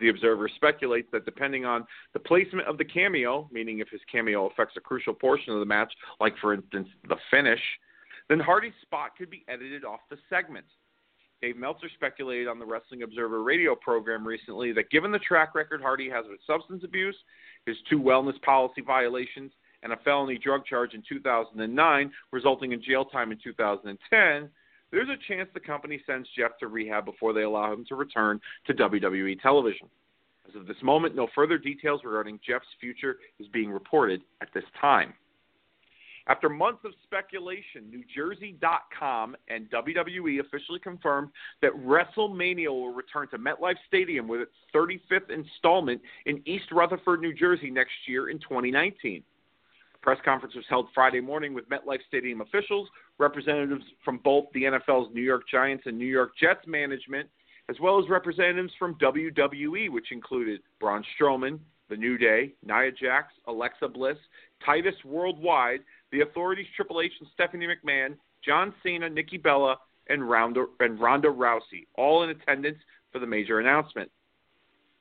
The Observer speculates that depending on the placement of the cameo, meaning if his cameo affects a crucial portion of the match, like for instance the finish, then Hardy's spot could be edited off the segment. Dave Meltzer speculated on the Wrestling Observer radio program recently that given the track record Hardy has with substance abuse, his two wellness policy violations, and a felony drug charge in 2009, resulting in jail time in 2010, there's a chance the company sends Jeff to rehab before they allow him to return to WWE television. As of this moment, no further details regarding Jeff's future is being reported at this time. After months of speculation, NewJersey.com and WWE officially confirmed that WrestleMania will return to MetLife Stadium with its 35th installment in East Rutherford, New Jersey next year in 2019. Press conference was held Friday morning with MetLife Stadium officials, representatives from both the NFL's New York Giants and New York Jets management, as well as representatives from WWE, which included Braun Strowman, The New Day, Nia Jax, Alexa Bliss, Titus Worldwide, the authorities Triple H and Stephanie McMahon, John Cena, Nikki Bella, and Ronda, and Ronda Rousey, all in attendance for the major announcement.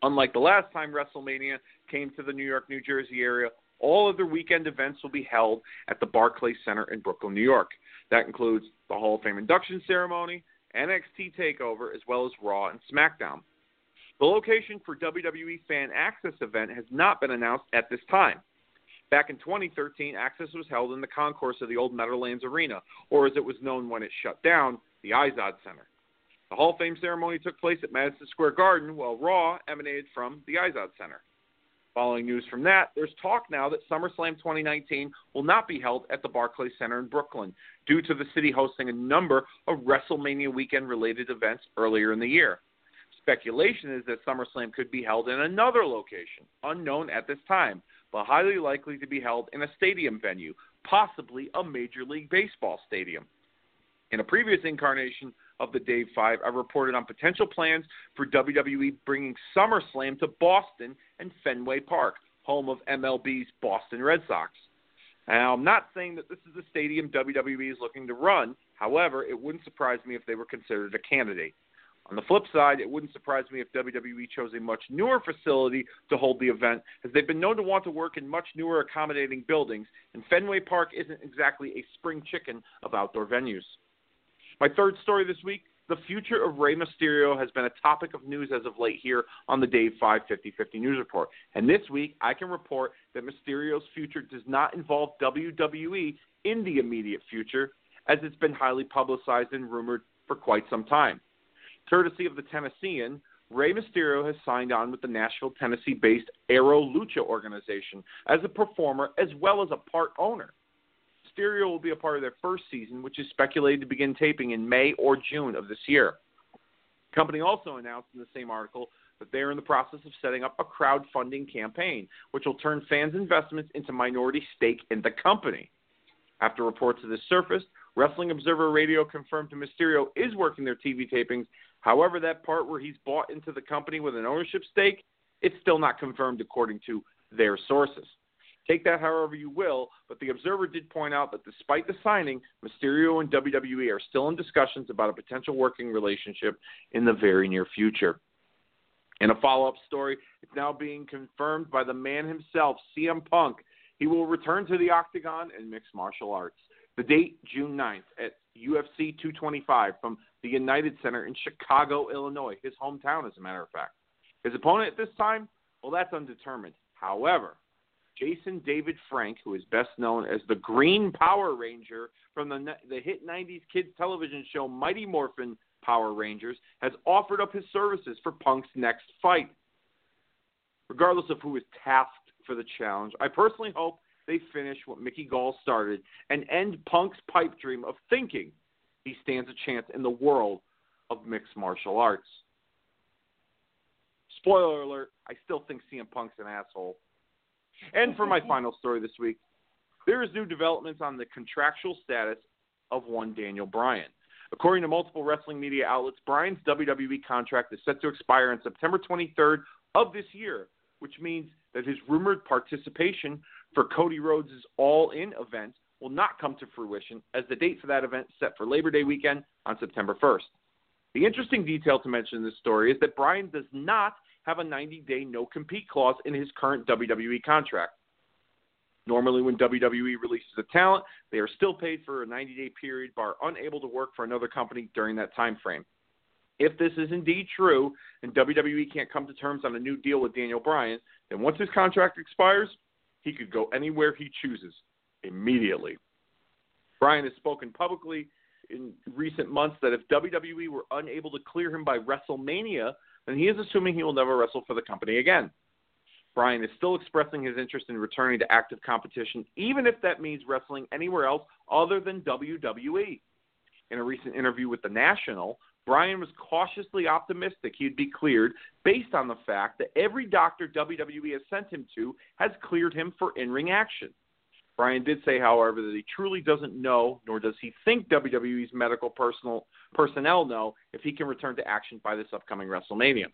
Unlike the last time WrestleMania came to the New York, New Jersey area, all other weekend events will be held at the Barclays Center in Brooklyn, New York. That includes the Hall of Fame induction ceremony, NXT TakeOver, as well as Raw and SmackDown. The location for WWE Fan Access event has not been announced at this time. Back in 2013, Access was held in the concourse of the old Meadowlands Arena, or as it was known when it shut down, the Izod Center. The Hall of Fame ceremony took place at Madison Square Garden, while Raw emanated from the Izod Center. Following news from that, there's talk now that SummerSlam 2019 will not be held at the Barclays Center in Brooklyn due to the city hosting a number of WrestleMania weekend related events earlier in the year. Speculation is that SummerSlam could be held in another location, unknown at this time, but highly likely to be held in a stadium venue, possibly a Major League Baseball stadium. In a previous incarnation of the Dave 5, I reported on potential plans for WWE bringing SummerSlam to Boston and Fenway Park, home of MLB's Boston Red Sox. Now, I'm not saying that this is a stadium WWE is looking to run. However, it wouldn't surprise me if they were considered a candidate. On the flip side, it wouldn't surprise me if WWE chose a much newer facility to hold the event, as they've been known to want to work in much newer accommodating buildings, and Fenway Park isn't exactly a spring chicken of outdoor venues. My third story this week the future of Rey Mysterio has been a topic of news as of late here on the Dave 5 50 News Report. And this week, I can report that Mysterio's future does not involve WWE in the immediate future, as it's been highly publicized and rumored for quite some time. Courtesy of the Tennessean, Rey Mysterio has signed on with the Nashville, Tennessee based Aro Lucha organization as a performer as well as a part owner. Mysterio will be a part of their first season, which is speculated to begin taping in May or June of this year. The company also announced in the same article that they are in the process of setting up a crowdfunding campaign, which will turn fans' investments into minority stake in the company. After reports of this surfaced, Wrestling Observer Radio confirmed that Mysterio is working their TV tapings However, that part where he's bought into the company with an ownership stake, it's still not confirmed according to their sources. Take that however you will, but the Observer did point out that despite the signing, Mysterio and WWE are still in discussions about a potential working relationship in the very near future. In a follow up story, it's now being confirmed by the man himself, CM Punk. He will return to the octagon and mixed martial arts. The date, June 9th at UFC 225 from the United Center in Chicago, Illinois, his hometown, as a matter of fact. His opponent at this time, well, that's undetermined. However, Jason David Frank, who is best known as the Green Power Ranger from the, the hit 90s kids television show Mighty Morphin Power Rangers, has offered up his services for Punk's next fight. Regardless of who is tasked for the challenge, I personally hope they finish what Mickey Gall started and end Punk's pipe dream of thinking he stands a chance in the world of mixed martial arts. Spoiler alert, I still think CM Punk's an asshole. And for my final story this week, there is new developments on the contractual status of one Daniel Bryan. According to multiple wrestling media outlets, Bryan's WWE contract is set to expire on September 23rd of this year, which means that his rumored participation for Cody Rhodes' All In event will not come to fruition as the date for that event is set for Labor Day weekend on September 1st. The interesting detail to mention in this story is that Bryan does not have a 90 day no compete clause in his current WWE contract. Normally, when WWE releases a talent, they are still paid for a 90 day period, but are unable to work for another company during that time frame. If this is indeed true, and WWE can't come to terms on a new deal with Daniel Bryan, then once his contract expires, he could go anywhere he chooses immediately. Bryan has spoken publicly in recent months that if WWE were unable to clear him by WrestleMania, then he is assuming he will never wrestle for the company again. Bryan is still expressing his interest in returning to active competition, even if that means wrestling anywhere else other than WWE. In a recent interview with The National, Bryan was cautiously optimistic he'd be cleared based on the fact that every doctor WWE has sent him to has cleared him for in ring action. Bryan did say, however, that he truly doesn't know, nor does he think WWE's medical personal, personnel know, if he can return to action by this upcoming WrestleMania.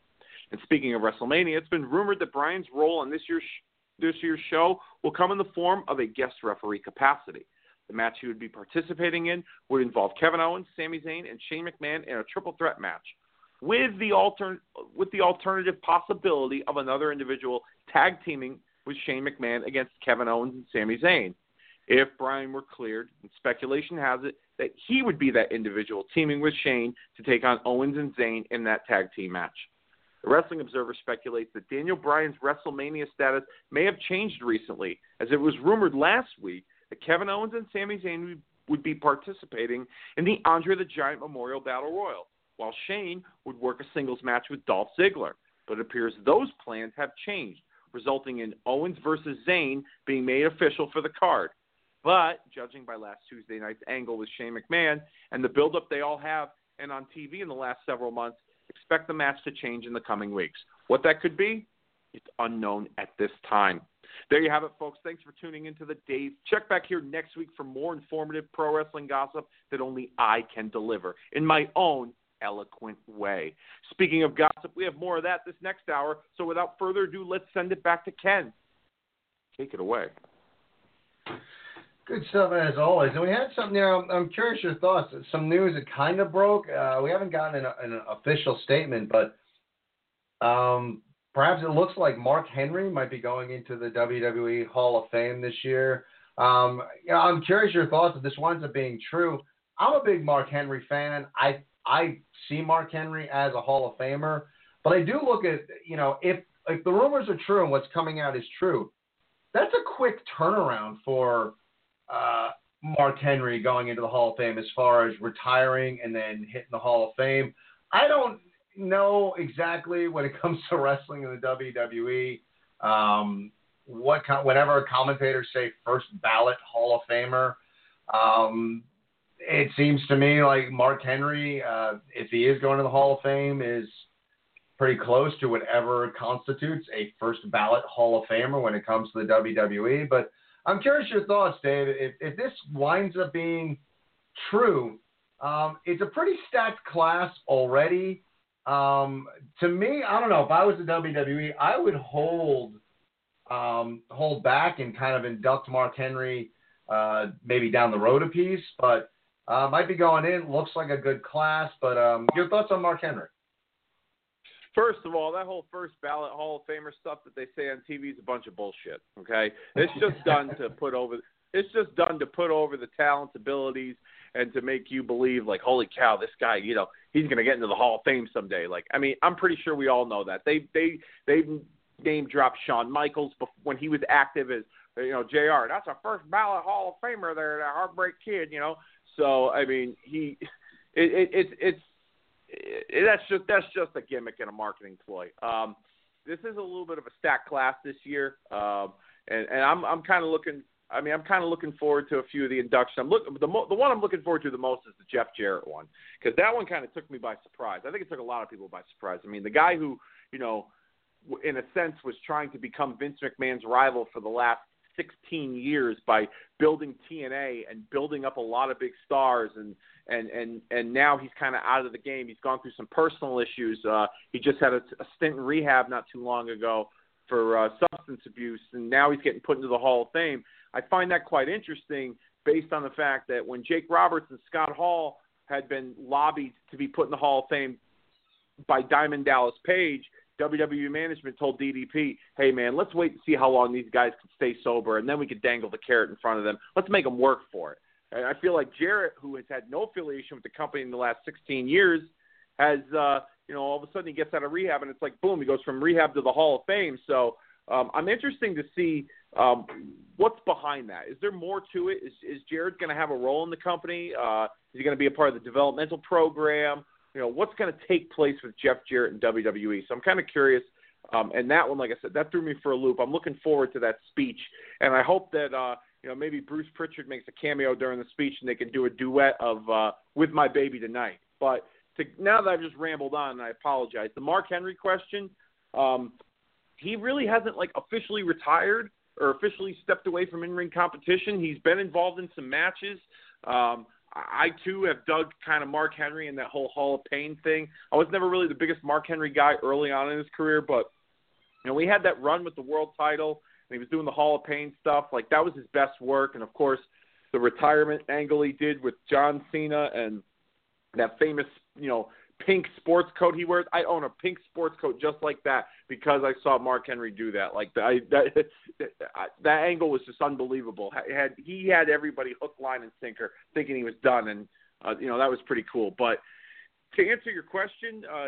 And speaking of WrestleMania, it's been rumored that Bryan's role on this year's this year's show will come in the form of a guest referee capacity. The match he would be participating in would involve Kevin Owens, Sami Zayn, and Shane McMahon in a triple threat match, with the alter with the alternative possibility of another individual tag teaming with Shane McMahon against Kevin Owens and Sami Zayn. If Bryan were cleared, and speculation has it that he would be that individual teaming with Shane to take on Owens and Zayn in that tag team match. The Wrestling Observer speculates that Daniel Bryan's WrestleMania status may have changed recently, as it was rumored last week that Kevin Owens and Sami Zayn would be participating in the Andre the Giant Memorial Battle Royal, while Shane would work a singles match with Dolph Ziggler. But it appears those plans have changed, resulting in Owens versus Zayn being made official for the card. But judging by last Tuesday night's angle with Shane McMahon and the buildup they all have and on TV in the last several months, expect the match to change in the coming weeks. What that could be, it's unknown at this time. There you have it, folks. Thanks for tuning into the Dave. Check back here next week for more informative pro wrestling gossip that only I can deliver in my own eloquent way. Speaking of gossip, we have more of that this next hour. So without further ado, let's send it back to Ken. Take it away. Good stuff as always. And we had something there. I'm, I'm curious your thoughts. Some news that kind of broke. Uh, we haven't gotten an, an, official statement, but um, perhaps it looks like Mark Henry might be going into the WWE Hall of Fame this year. Um, you know, I'm curious your thoughts if this winds up being true. I'm a big Mark Henry fan. I I see Mark Henry as a Hall of Famer, but I do look at you know if if the rumors are true and what's coming out is true, that's a quick turnaround for uh, Mark Henry going into the Hall of Fame as far as retiring and then hitting the Hall of Fame. I don't know exactly when it comes to wrestling in the WWE. Um, what whenever commentators say first ballot Hall of Famer, um, it seems to me like Mark Henry, uh, if he is going to the Hall of Fame, is pretty close to whatever constitutes a first ballot Hall of Famer when it comes to the WWE. But I'm curious your thoughts, Dave. If, if this winds up being true, um, it's a pretty stacked class already. Um, to me, I don't know. If I was the WWE, I would hold um, hold back and kind of induct Mark Henry uh, maybe down the road a piece, but uh, might be going in. Looks like a good class. But um, your thoughts on Mark Henry? First of all, that whole first ballot Hall of Famer stuff that they say on TV is a bunch of bullshit. Okay, it's just done to put over. It's just done to put over the talents, abilities, and to make you believe like, holy cow, this guy, you know, he's going to get into the Hall of Fame someday. Like, I mean, I'm pretty sure we all know that. They they they name dropped Shawn Michaels when he was active as you know Jr. That's a first ballot Hall of Famer there, that heartbreak kid. You know, so I mean, he it, it, it's it's it, that's just that's just a gimmick and a marketing ploy. Um, this is a little bit of a stacked class this year, um, and, and I'm I'm kind of looking. I mean, I'm kind of looking forward to a few of the inductions. I'm look the mo- the one I'm looking forward to the most is the Jeff Jarrett one because that one kind of took me by surprise. I think it took a lot of people by surprise. I mean, the guy who you know, in a sense, was trying to become Vince McMahon's rival for the last 16 years by building TNA and building up a lot of big stars and and and and now he's kind of out of the game. He's gone through some personal issues. Uh, he just had a, a stint in rehab not too long ago for uh, substance abuse, and now he's getting put into the Hall of Fame. I find that quite interesting, based on the fact that when Jake Roberts and Scott Hall had been lobbied to be put in the Hall of Fame by Diamond Dallas Page, WWE management told DDP, "Hey man, let's wait and see how long these guys can stay sober, and then we could dangle the carrot in front of them. Let's make them work for it." And I feel like Jarrett, who has had no affiliation with the company in the last 16 years, has uh, you know all of a sudden he gets out of rehab, and it's like boom, he goes from rehab to the Hall of Fame. So um, I'm interesting to see um, what's behind that. Is there more to it? Is, is Jarrett going to have a role in the company? Uh, is he going to be a part of the developmental program? You know, what's going to take place with Jeff Jarrett and WWE. So I'm kind of curious. Um, and that one, like I said, that threw me for a loop. I'm looking forward to that speech, and I hope that uh, you know maybe Bruce Pritchard makes a cameo during the speech, and they can do a duet of uh, "With My Baby Tonight." But to, now that I've just rambled on, and I apologize. The Mark Henry question, um, he really hasn't like officially retired or officially stepped away from in-ring competition. He's been involved in some matches. Um, I too have dug kind of Mark Henry and that whole Hall of Pain thing. I was never really the biggest Mark Henry guy early on in his career, but you know we had that run with the world title, and he was doing the Hall of Pain stuff. Like that was his best work, and of course the retirement angle he did with John Cena and that famous you know pink sports coat he wears. I own a pink sports coat just like that because I saw Mark Henry do that. Like I, that, that angle was just unbelievable. Had he had everybody hook, line, and sinker, thinking he was done, and uh, you know that was pretty cool. But to answer your question, uh,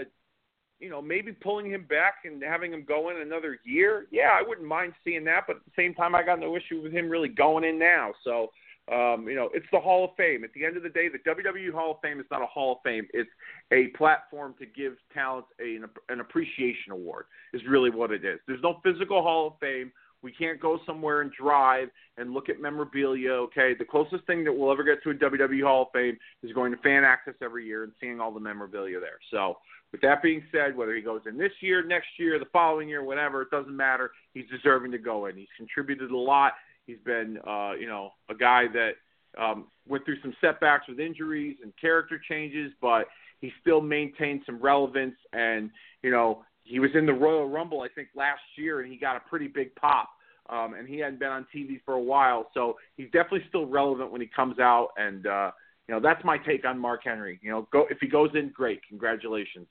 you know maybe pulling him back and having him go in another year, yeah, I wouldn't mind seeing that. But at the same time, I got no issue with him really going in now. So um, you know, it's the Hall of Fame. At the end of the day, the WWE Hall of Fame is not a Hall of Fame. It's a platform to give talent a, an appreciation award. Is really what it is. There's no physical Hall of Fame. We can't go somewhere and drive and look at memorabilia. Okay, the closest thing that we'll ever get to a WWE Hall of Fame is going to fan access every year and seeing all the memorabilia there. So, with that being said, whether he goes in this year, next year, the following year, whatever, it doesn't matter. He's deserving to go in. He's contributed a lot He's been, uh, you know, a guy that um, went through some setbacks with injuries and character changes, but he still maintained some relevance. And you know, he was in the Royal Rumble, I think, last year, and he got a pretty big pop. Um, and he hadn't been on TV for a while, so he's definitely still relevant when he comes out. And uh, you know, that's my take on Mark Henry. You know, go if he goes in, great, congratulations.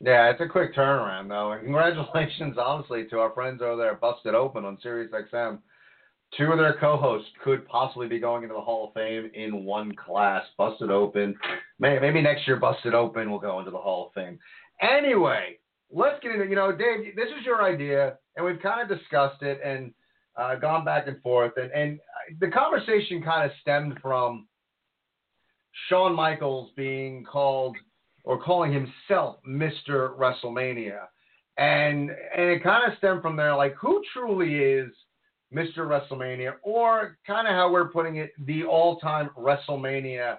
Yeah, it's a quick turnaround though, and congratulations, honestly, to our friends over there, Busted Open on Sirius XM two of their co-hosts could possibly be going into the Hall of Fame in one class. Busted Open. Maybe next year, Busted Open will go into the Hall of Fame. Anyway, let's get into. You know, Dave, this is your idea, and we've kind of discussed it and uh, gone back and forth, and and the conversation kind of stemmed from Shawn Michaels being called or calling himself Mr. WrestleMania. And and it kind of stemmed from there, like who truly is Mr. WrestleMania, or kind of how we're putting it, the all time WrestleMania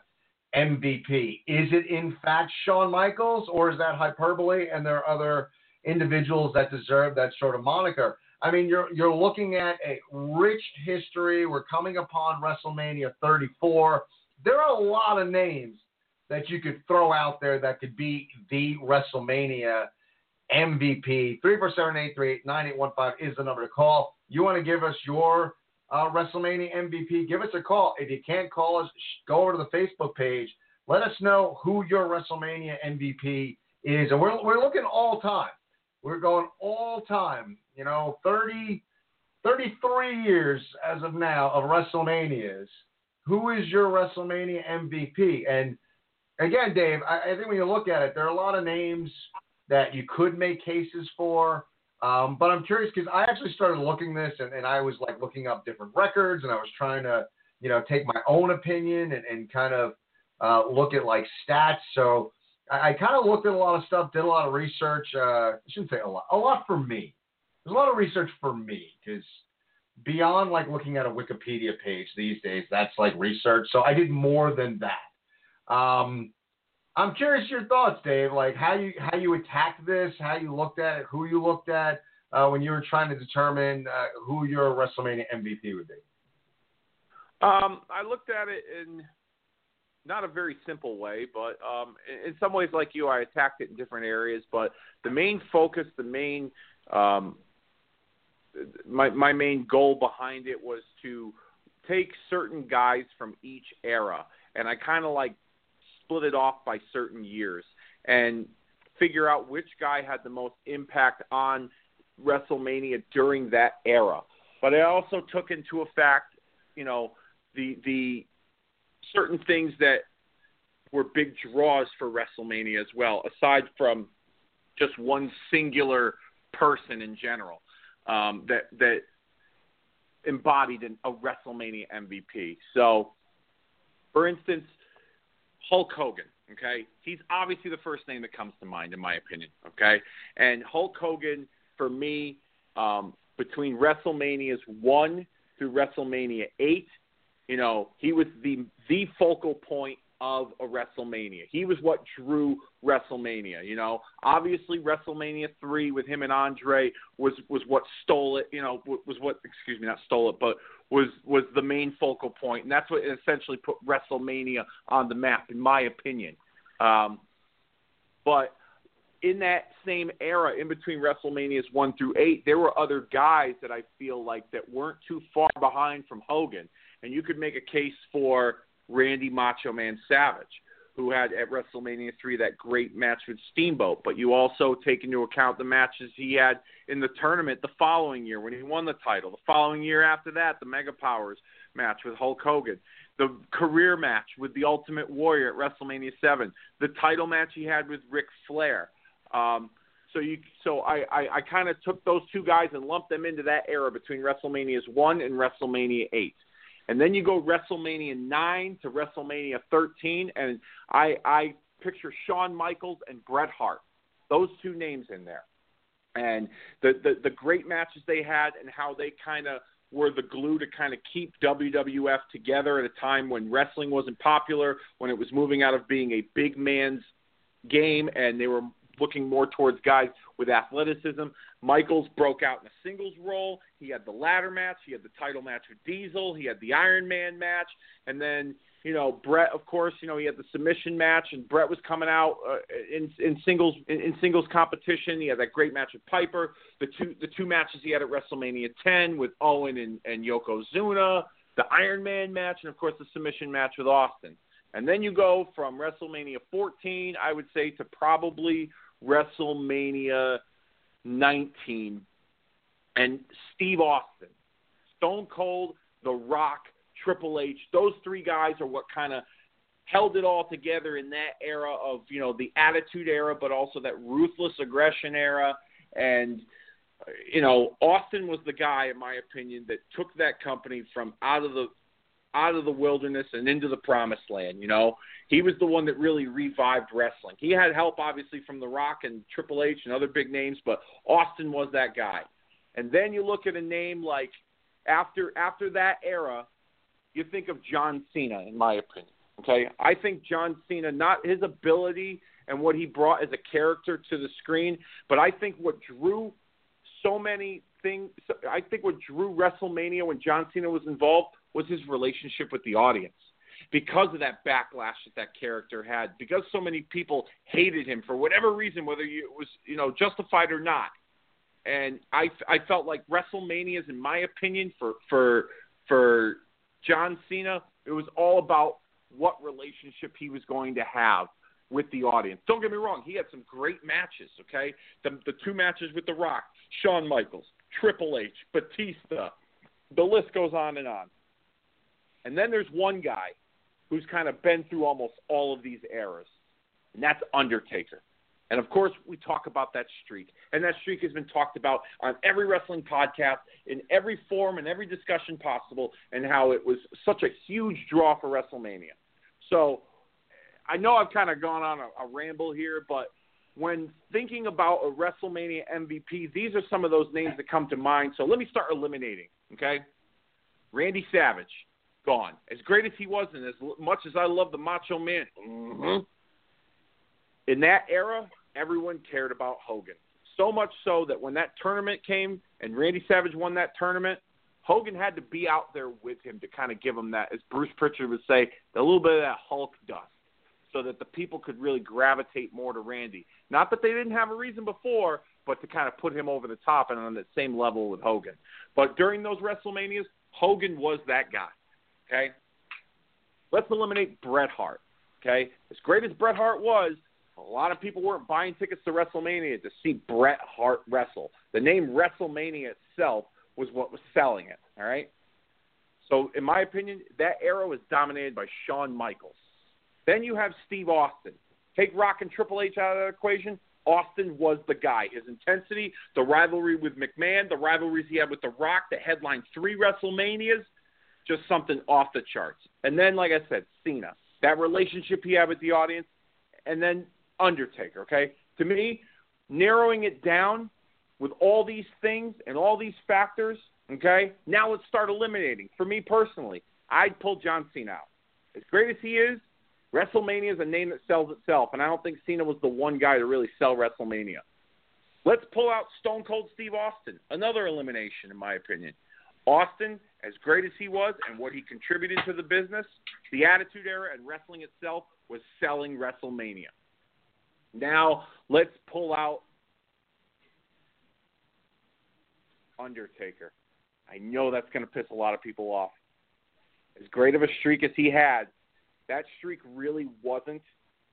MVP. Is it in fact Shawn Michaels, or is that hyperbole and there are other individuals that deserve that sort of moniker? I mean, you're you're looking at a rich history. We're coming upon WrestleMania 34. There are a lot of names that you could throw out there that could be the WrestleMania MVP. 347-838-9815 is the number to call you want to give us your uh, WrestleMania MVP, give us a call. If you can't call us, go over to the Facebook page. Let us know who your WrestleMania MVP is. And we're, we're looking all time. We're going all time, you know, 30, 33 years as of now of WrestleManias. Who is your WrestleMania MVP? And again, Dave, I, I think when you look at it, there are a lot of names that you could make cases for. Um, but I'm curious because I actually started looking this and, and I was like looking up different records and I was trying to, you know, take my own opinion and, and kind of uh, look at like stats. So I, I kind of looked at a lot of stuff, did a lot of research. Uh, I shouldn't say a lot, a lot for me. There's a lot of research for me because beyond like looking at a Wikipedia page these days, that's like research. So I did more than that. Um, I'm curious your thoughts, Dave. Like how you how you attacked this, how you looked at it, who you looked at uh, when you were trying to determine uh, who your WrestleMania MVP would be. Um, I looked at it in not a very simple way, but um, in, in some ways, like you, I attacked it in different areas. But the main focus, the main um, my my main goal behind it was to take certain guys from each era, and I kind of like split it off by certain years and figure out which guy had the most impact on WrestleMania during that era. But I also took into effect, you know, the the certain things that were big draws for WrestleMania as well, aside from just one singular person in general um, that that embodied an, a WrestleMania MVP. So, for instance, Hulk Hogan. Okay, he's obviously the first name that comes to mind, in my opinion. Okay, and Hulk Hogan for me, um, between WrestleManias one through WrestleMania eight, you know, he was the the focal point of a WrestleMania. He was what drew WrestleMania. You know, obviously WrestleMania three with him and Andre was was what stole it. You know, was what excuse me, not stole it, but was was the main focal point, and that's what essentially put WrestleMania on the map, in my opinion. Um, but in that same era, in between WrestleManias one through eight, there were other guys that I feel like that weren't too far behind from Hogan, and you could make a case for Randy Macho Man Savage, who had at WrestleMania 3 that great match with Steamboat. But you also take into account the matches he had in the tournament the following year when he won the title. The following year after that, the Mega Powers match with Hulk Hogan. The career match with the Ultimate Warrior at WrestleMania 7. The title match he had with Ric Flair. Um, so you, so I, I, I kind of took those two guys and lumped them into that era between WrestleManias 1 and WrestleMania 8. And then you go WrestleMania 9 to WrestleMania 13, and I, I picture Shawn Michaels and Bret Hart. Those two names in there. And the, the, the great matches they had and how they kind of were the glue to kind of keep WWF together at a time when wrestling wasn't popular, when it was moving out of being a big man's game and they were looking more towards guys with athleticism. Michaels broke out in a singles role. He had the ladder match. He had the title match with Diesel. He had the Iron Man match, and then you know Bret, of course, you know he had the submission match, and Bret was coming out uh, in in singles in, in singles competition. He had that great match with Piper. The two the two matches he had at WrestleMania 10 with Owen and, and Yokozuna. The Iron Man match, and of course the submission match with Austin. And then you go from WrestleMania 14, I would say, to probably WrestleMania 19 and Steve Austin, Stone Cold, The Rock, Triple H. Those three guys are what kind of held it all together in that era of you know the Attitude Era, but also that ruthless aggression era. And you know Austin was the guy, in my opinion, that took that company from out of the out of the wilderness and into the promised land. You know, he was the one that really revived wrestling. He had help, obviously, from The Rock and Triple H and other big names, but Austin was that guy. And then you look at a name like after after that era, you think of John Cena, in my opinion. Okay, I think John Cena, not his ability and what he brought as a character to the screen, but I think what drew so many things. I think what drew WrestleMania when John Cena was involved was his relationship with the audience. Because of that backlash that that character had, because so many people hated him for whatever reason, whether it was you know justified or not, and I I felt like WrestleManias, in my opinion, for for for John Cena, it was all about what relationship he was going to have with the audience. Don't get me wrong, he had some great matches. Okay, the the two matches with The Rock, Shawn Michaels, Triple H, Batista, the list goes on and on. And then there's one guy who's kind of been through almost all of these eras, and that's Undertaker. And of course, we talk about that streak. And that streak has been talked about on every wrestling podcast, in every form, and every discussion possible, and how it was such a huge draw for WrestleMania. So I know I've kind of gone on a, a ramble here, but when thinking about a WrestleMania MVP, these are some of those names that come to mind. So let me start eliminating, okay? Randy Savage, gone. As great as he was, and as much as I love the Macho Man, mm-hmm, in that era, everyone cared about Hogan. So much so that when that tournament came and Randy Savage won that tournament, Hogan had to be out there with him to kind of give him that, as Bruce Pritchard would say, a little bit of that Hulk dust, so that the people could really gravitate more to Randy. Not that they didn't have a reason before, but to kind of put him over the top and on the same level with Hogan. But during those WrestleManias, Hogan was that guy. Okay? Let's eliminate Bret Hart. Okay? As great as Bret Hart was, a lot of people weren't buying tickets to WrestleMania to see Bret Hart wrestle. The name WrestleMania itself was what was selling it. All right? So, in my opinion, that era was dominated by Shawn Michaels. Then you have Steve Austin. Take Rock and Triple H out of that equation. Austin was the guy. His intensity, the rivalry with McMahon, the rivalries he had with The Rock that headlined three WrestleManias, just something off the charts. And then, like I said, Cena. That relationship he had with the audience, and then Undertaker. Okay, to me, narrowing it down with all these things and all these factors. Okay, now let's start eliminating. For me personally, I'd pull John Cena out. As great as he is, WrestleMania is a name that sells itself, and I don't think Cena was the one guy to really sell WrestleMania. Let's pull out Stone Cold Steve Austin, another elimination, in my opinion. Austin, as great as he was and what he contributed to the business, the Attitude Era and wrestling itself was selling WrestleMania. Now, let's pull out Undertaker. I know that's going to piss a lot of people off. As great of a streak as he had, that streak really wasn't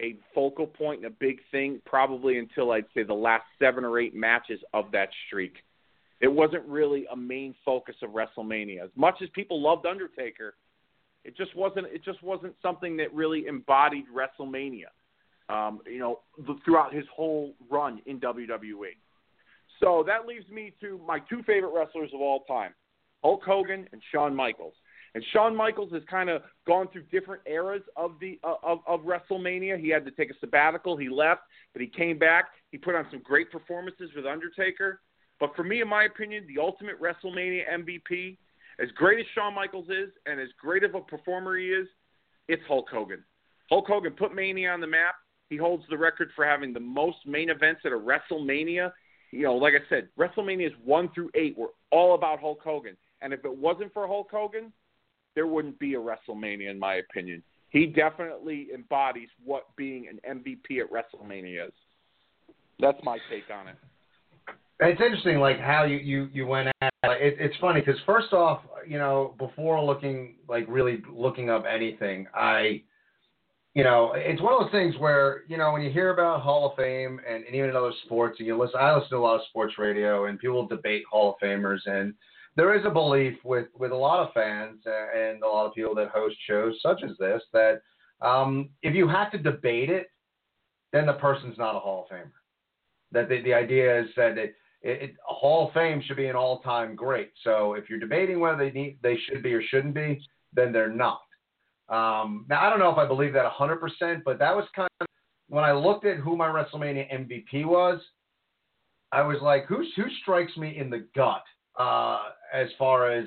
a focal point and a big thing probably until I'd say the last seven or eight matches of that streak. It wasn't really a main focus of WrestleMania. As much as people loved Undertaker, it just wasn't. It just wasn't something that really embodied WrestleMania. Um, you know, throughout his whole run in WWE. So that leaves me to my two favorite wrestlers of all time, Hulk Hogan and Shawn Michaels. And Shawn Michaels has kind of gone through different eras of the uh, of, of WrestleMania. He had to take a sabbatical. He left, but he came back. He put on some great performances with Undertaker. But for me, in my opinion, the ultimate WrestleMania MVP, as great as Shawn Michaels is and as great of a performer he is, it's Hulk Hogan. Hulk Hogan put Mania on the map. He holds the record for having the most main events at a WrestleMania. You know, like I said, WrestleManias one through eight were all about Hulk Hogan. And if it wasn't for Hulk Hogan, there wouldn't be a WrestleMania, in my opinion. He definitely embodies what being an MVP at WrestleMania is. That's my take on it. It's interesting, like how you you you went at. It, it's funny because first off, you know, before looking like really looking up anything, I, you know, it's one of those things where you know when you hear about Hall of Fame and, and even in other sports, and you listen. I listen to a lot of sports radio, and people debate Hall of Famers and there is a belief with with a lot of fans and a lot of people that host shows such as this that um, if you have to debate it, then the person's not a Hall of Famer. That the, the idea is that it, it, a Hall of Fame should be an all-time great. So if you're debating whether they need they should be or shouldn't be, then they're not. Um, now I don't know if I believe that 100%, but that was kind of when I looked at who my WrestleMania MVP was. I was like, who who strikes me in the gut uh, as far as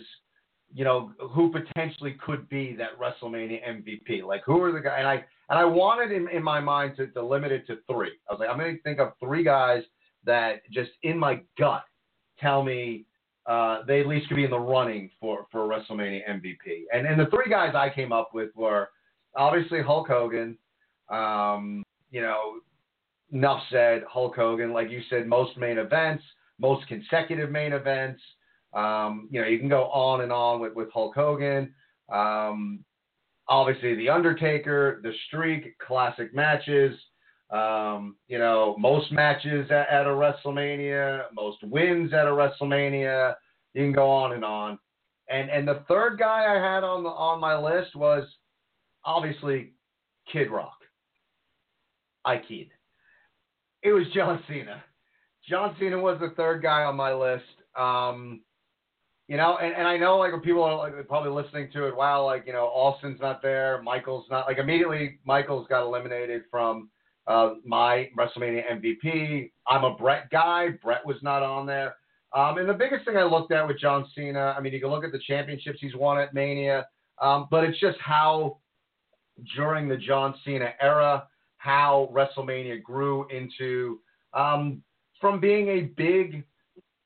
you know who potentially could be that WrestleMania MVP. Like who are the guys? And I and I wanted in, in my mind to, to limit it to three. I was like, I'm going to think of three guys that just in my gut tell me uh, they at least could be in the running for for WrestleMania MVP. And and the three guys I came up with were obviously Hulk Hogan. Um, you know, enough said. Hulk Hogan, like you said, most main events, most consecutive main events. Um, you know, you can go on and on with, with Hulk Hogan. Um, obviously, The Undertaker, The Streak, classic matches. Um, you know, most matches at, at, a WrestleMania, most wins at a WrestleMania. You can go on and on. And and the third guy I had on the on my list was obviously Kid Rock. I kid. It was John Cena. John Cena was the third guy on my list. Um, you know, and, and I know like when people are like, probably listening to it, wow, like you know, Austin's not there, Michael's not. Like immediately, Michaels got eliminated from uh, my WrestleMania MVP. I'm a Bret guy. Bret was not on there. Um, and the biggest thing I looked at with John Cena, I mean, you can look at the championships he's won at Mania, um, but it's just how during the John Cena era, how WrestleMania grew into um, from being a big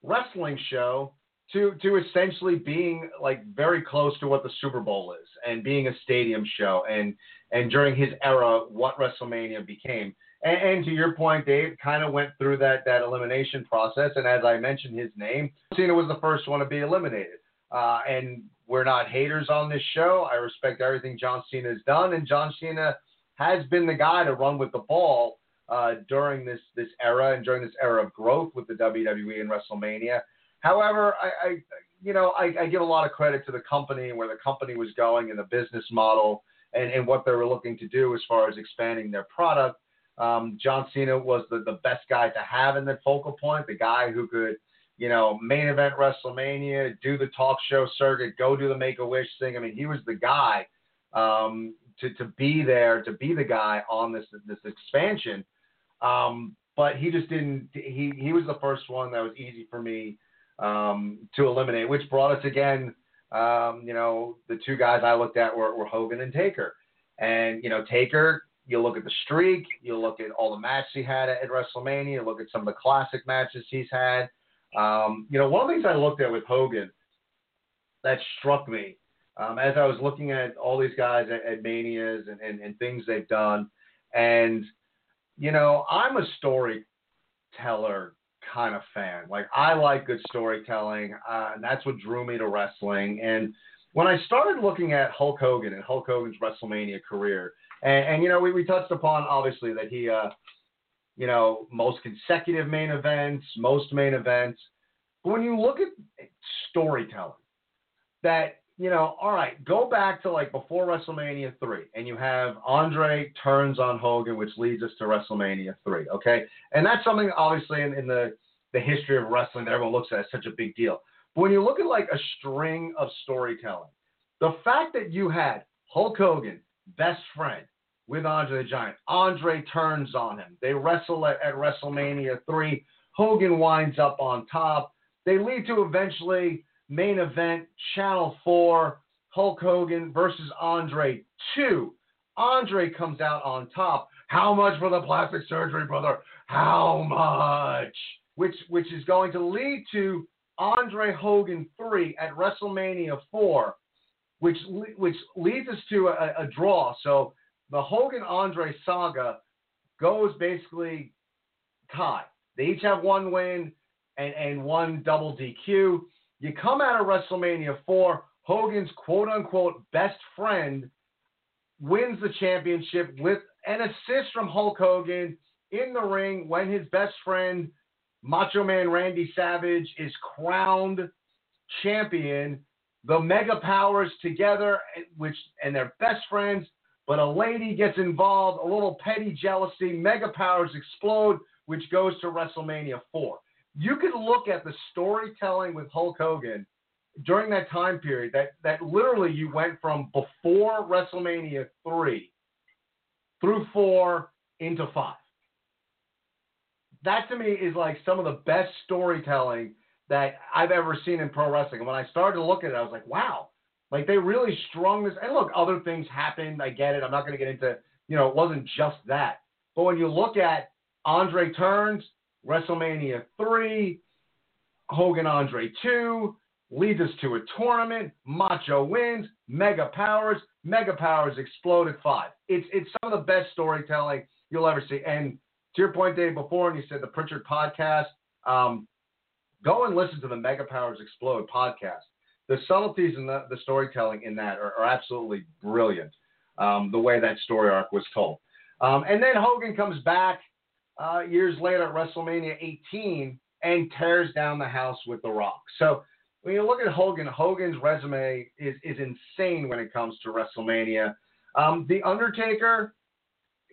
wrestling show to to essentially being like very close to what the Super Bowl is and being a stadium show and and during his era what WrestleMania became. And, and to your point, Dave kind of went through that that elimination process. And as I mentioned his name, Cena was the first one to be eliminated. Uh, and we're not haters on this show. I respect everything John Cena has done, and John Cena has been the guy to run with the ball uh, during this this era and during this era of growth with the WWE and WrestleMania. However, I, I you know, I, I, give a lot of credit to the company and where the company was going and the business model and, and what they were looking to do as far as expanding their product. Um, John Cena was the, the best guy to have in the focal point, the guy who could, you know, main event WrestleMania, do the talk show circuit, go do the Make a Wish thing. I mean, he was the guy um, to to be there, to be the guy on this this expansion. Um, but he just didn't. He he was the first one that was easy for me um, to eliminate, which brought us again. Um, you know, the two guys I looked at were, were Hogan and Taker, and you know Taker. You look at the streak, you look at all the matches he had at, WrestleMania, you look at some of the classic matches he's had. Um, you know, one of the things I looked at with Hogan that struck me um, as I was looking at all these guys at, at Manias and, and, and things they've done. And, you know, I'm a storyteller kind of fan. Like, I like good storytelling, uh, and that's what drew me to wrestling. And when I started looking at Hulk Hogan and Hulk Hogan's WrestleMania career, and, and you know, we, we touched upon obviously that he, uh, you know, most consecutive main events, most main events. But when you look at storytelling, that you know, all right, go back to like before WrestleMania 3, and you have Andre turns on Hogan, which leads us to WrestleMania 3, okay? And that's something, obviously, in, in the, the history of wrestling that everyone looks at as such a big deal. But when you look at like a string of storytelling, the fact that you had Hulk Hogan, best friend, with Andre the Giant, Andre turns on him. They wrestle at, at WrestleMania 3. Hogan winds up on top. They lead to eventually main event, Channel 4, Hulk Hogan versus Andre 2. Andre comes out on top. How much for the plastic surgery, brother? How much? Which which is going to lead to Andre Hogan 3 at WrestleMania 4, which which leads us to a, a draw. So the Hogan Andre saga goes basically tie. They each have one win and, and one double DQ. You come out of WrestleMania 4, Hogan's quote unquote best friend wins the championship with an assist from Hulk Hogan in the ring when his best friend, Macho Man Randy Savage, is crowned champion. The Mega Powers together, which and they're best friends, but a lady gets involved, a little petty jealousy. Mega Powers explode, which goes to WrestleMania 4 you could look at the storytelling with Hulk Hogan during that time period that, that literally you went from before WrestleMania 3 through 4 into 5. That to me is like some of the best storytelling that I've ever seen in pro wrestling. And when I started to look at it, I was like, wow, like they really strung this. And look, other things happened. I get it. I'm not going to get into, you know, it wasn't just that. But when you look at Andre turns, WrestleMania 3, Hogan Andre 2, leads us to a tournament. Macho wins. Mega Powers. Mega Powers exploded five. It's it's some of the best storytelling you'll ever see. And to your point, Dave, before, and you said the Pritchard podcast, um, go and listen to the Mega Powers Explode podcast. The subtleties and the, the storytelling in that are, are absolutely brilliant. Um, the way that story arc was told. Um, and then Hogan comes back uh, years later at WrestleMania 18 and tears down the house with The Rock. So when you look at Hogan, Hogan's resume is, is insane when it comes to WrestleMania. Um, the Undertaker,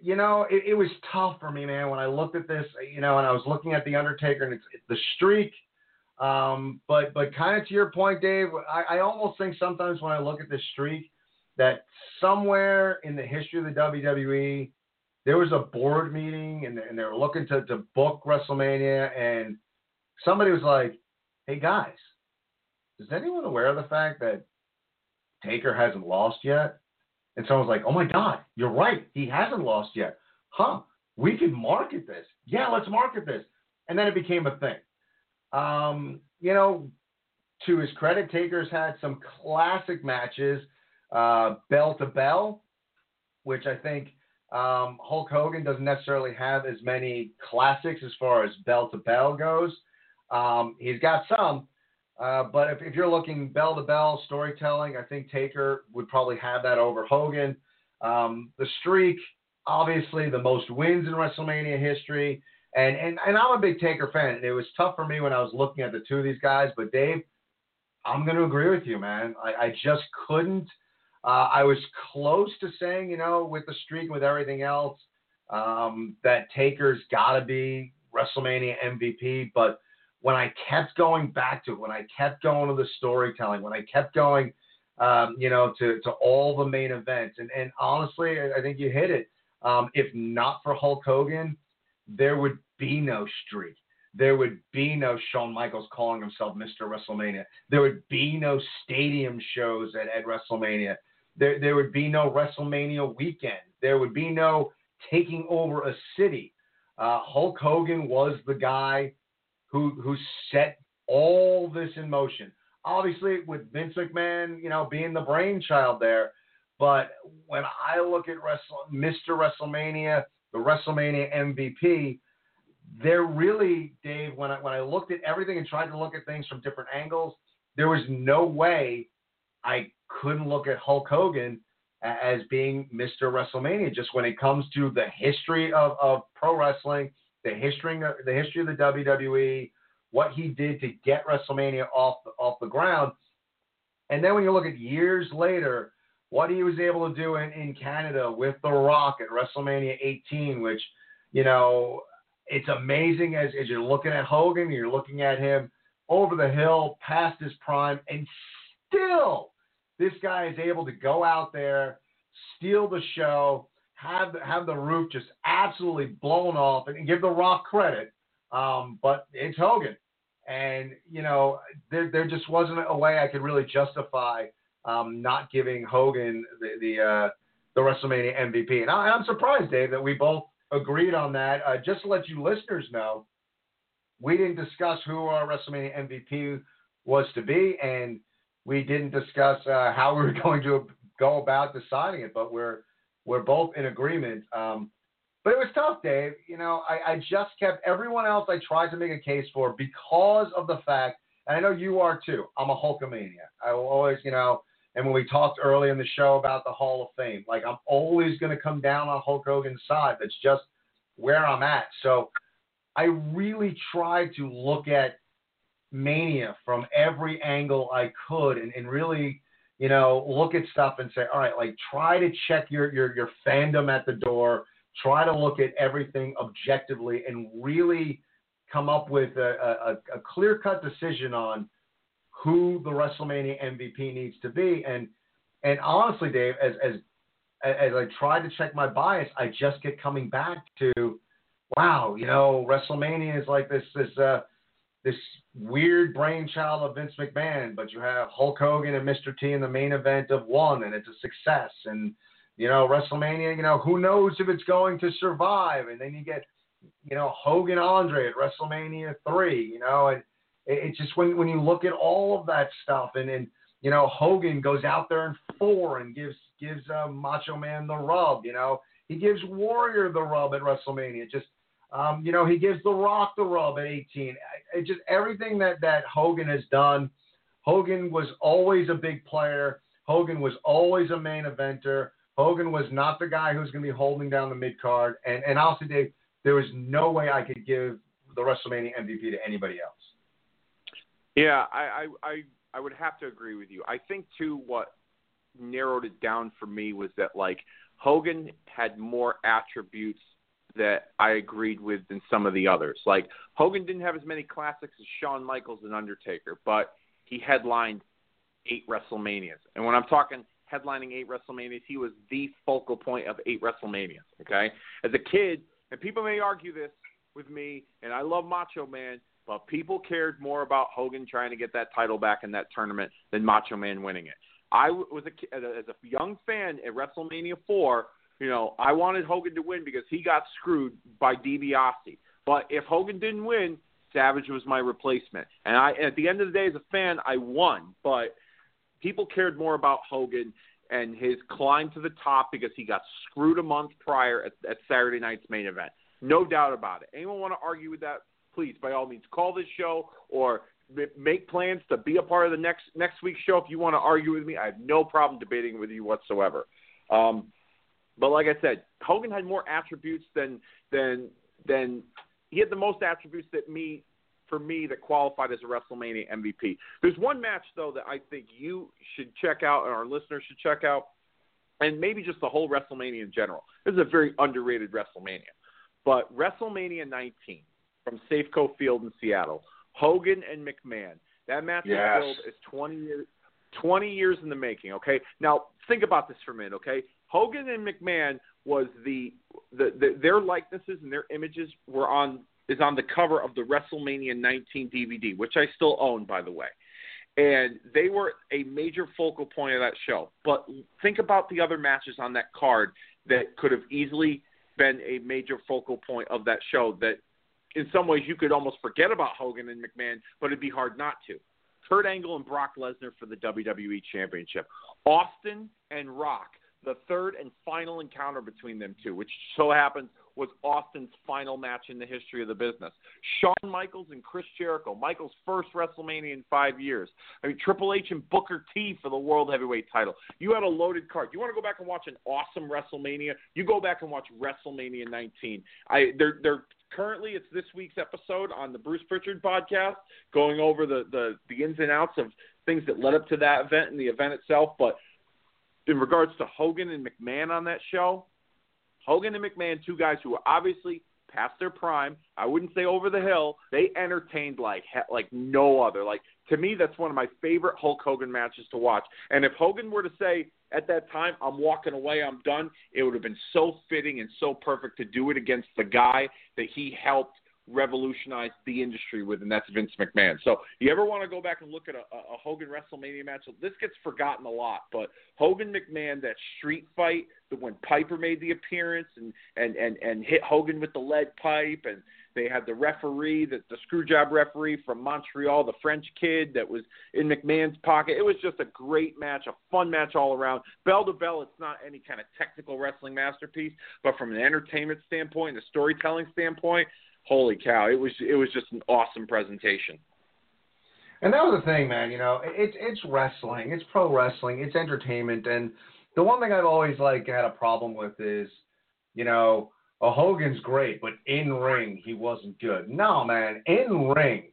you know, it, it, was tough for me, man, when I looked at this, you know, and I was looking at the Undertaker and it's, it's the streak. Um, but but kind of to your point, Dave, I, I almost think sometimes when I look at this streak that somewhere in the history of the WWE, there was a board meeting and, and they were looking to, to book WrestleMania, and somebody was like, "Hey guys, is anyone aware of the fact that Taker hasn't lost yet?" And someone's like, "Oh my God, you're right, he hasn't lost yet, huh? We can market this. Yeah, let's market this." And then it became a thing. Um, you know, to his credit, Taker's had some classic matches, uh, bell to bell, which I think um, Hulk Hogan doesn't necessarily have as many classics as far as bell to bell goes. Um, he's got some, uh, but if, if, you're looking bell to bell storytelling, I think Taker would probably have that over Hogan. Um, the streak, obviously, the most wins in WrestleMania history. And, and, and I'm a big Taker fan. It was tough for me when I was looking at the two of these guys, but Dave, I'm going to agree with you, man. I, I just couldn't – uh, I was close to saying, you know, with the streak, with everything else, um, that Taker's got to be WrestleMania MVP. But when I kept going back to it, when I kept going to the storytelling, when I kept going um, you know, to, to all the main events. And, and honestly, I think you hit it. Um, if not for Hulk Hogan, there would be no streak. There would be no Shawn Michaels calling himself Mr. WrestleMania. There would be no stadium shows at, at WrestleMania. There, there would be no WrestleMania weekend. There would be no taking over a city. Uh, Hulk Hogan was the guy who who set all this in motion. Obviously, with Vince McMahon, you know, being the brainchild there. But when I look at Wrestle, Mr. WrestleMania, the WrestleMania MVP, there really, Dave, when I when I looked at everything and tried to look at things from different angles, there was no way I couldn't look at Hulk Hogan as being Mr. WrestleMania. Just when it comes to the history of, of pro wrestling, the history the history of the WWE, what he did to get WrestleMania off off the ground, and then when you look at years later, what he was able to do in, in Canada with The Rock at WrestleMania 18, which you know it's amazing as, as you're looking at Hogan, you're looking at him over the hill, past his prime, and still this guy is able to go out there, steal the show, have have the roof just absolutely blown off, and give The Rock credit. Um, but it's Hogan, and you know there there just wasn't a way I could really justify um, not giving Hogan the the, uh, the WrestleMania MVP. And I, I'm surprised, Dave, that we both agreed on that. Uh, just to let you listeners know, we didn't discuss who our WrestleMania MVP was to be, and we didn't discuss uh, how we were going to go about deciding it, but we're we're both in agreement. Um, but it was tough, Dave. You know, I, I just kept everyone else I tried to make a case for because of the fact, and I know you are too. I'm a Hulkamania. I will always, you know, and when we talked early in the show about the Hall of Fame, like I'm always going to come down on Hulk Hogan's side. That's just where I'm at. So I really tried to look at Mania from every angle I could and, and really, you know, look at stuff and say, all right, like try to check your, your, your fandom at the door. Try to look at everything objectively and really come up with a, a, a clear cut decision on who the WrestleMania MVP needs to be. And and honestly, Dave, as as as I try to check my bias, I just get coming back to, wow, you know, WrestleMania is like this this uh, this weird brainchild of Vince McMahon, but you have Hulk Hogan and Mr. T in the main event of one, and it's a success. And you know, WrestleMania, you know, who knows if it's going to survive? And then you get, you know, Hogan Andre at WrestleMania three, you know, and it's just when when you look at all of that stuff, and and you know Hogan goes out there in four and gives gives uh, Macho Man the rub. You know he gives Warrior the rub at WrestleMania. Just um, you know he gives The Rock the rub at 18. It just everything that that Hogan has done. Hogan was always a big player. Hogan was always a main eventer. Hogan was not the guy who's going to be holding down the mid card. And and honestly, Dave, there was no way I could give the WrestleMania MVP to anybody else. Yeah, I, I, I, I would have to agree with you. I think too what narrowed it down for me was that like Hogan had more attributes that I agreed with than some of the others. Like Hogan didn't have as many classics as Shawn Michaels and Undertaker, but he headlined eight WrestleManias. And when I'm talking headlining eight WrestleManias, he was the focal point of eight WrestleManias. Okay, as a kid, and people may argue this with me, and I love Macho Man, but people cared more about Hogan trying to get that title back in that tournament than Macho Man winning it. I was a as a young fan at WrestleMania four. You know, I wanted Hogan to win because he got screwed by DiBiase. But if Hogan didn't win, Savage was my replacement. And I, at the end of the day, as a fan, I won. But people cared more about Hogan and his climb to the top because he got screwed a month prior at, at Saturday night's main event. No doubt about it. Anyone want to argue with that? please, by all means, call this show or make plans to be a part of the next next week's show. If you want to argue with me, I have no problem debating with you whatsoever. Um, but like I said, Hogan had more attributes than than than he had the most attributes that me for me that qualified as a WrestleMania MVP. There's one match though that I think you should check out and our listeners should check out, and maybe just the whole WrestleMania in general. This is a very underrated WrestleMania, but WrestleMania 19 from Safeco Field in Seattle. Hogan and McMahon. That match yes. as 20 years 20 years in the making. Okay, now think about this for a minute. Okay, Hogan and McMahon was the, the, the their likenesses and their images were on is on the cover of the WrestleMania 19 DVD, which I still own, by the way. And they were a major focal point of that show. But think about the other matches on that card that could have easily been a major focal point of that show that in some ways you could almost forget about Hogan and McMahon, but it'd be hard not to. Kurt Angle and Brock Lesnar for the WWE Championship. Austin and Rock, the third and final encounter between them two, which so happens was Austin's final match in the history of the business. Shawn Michaels and Chris Jericho, Michaels' first WrestleMania in five years. I mean, Triple H and Booker T for the World Heavyweight title. You had a loaded card. You want to go back and watch an awesome WrestleMania? You go back and watch WrestleMania 19. I they're they're currently it's this week's episode on the Bruce Pritchard podcast, going over the the the ins and outs of things that led up to that event and the event itself. But in regards to Hogan and McMahon on that show, Hogan and McMahon, two guys who are obviously past their prime. I wouldn't say over the hill. They entertained like like no other. Like to me, that's one of my favorite Hulk Hogan matches to watch. And if Hogan were to say at that time, "I'm walking away, I'm done," it would have been so fitting and so perfect to do it against the guy that he helped revolutionized the industry with, and that's Vince McMahon. So you ever want to go back and look at a, a Hogan WrestleMania match? This gets forgotten a lot, but Hogan McMahon, that street fight, the when Piper made the appearance and and and and hit Hogan with the lead pipe, and they had the referee, the, the screw job referee from Montreal, the French kid that was in McMahon's pocket. It was just a great match, a fun match all around. Bell to bell, it's not any kind of technical wrestling masterpiece, but from an entertainment standpoint, a storytelling standpoint, holy cow, it was it was just an awesome presentation. And that was the thing, man. You know, it's it's wrestling, it's pro wrestling, it's entertainment, and the one thing I've always like had a problem with is, you know, oh, Hogan's great, but in ring he wasn't good. No, man, in ring,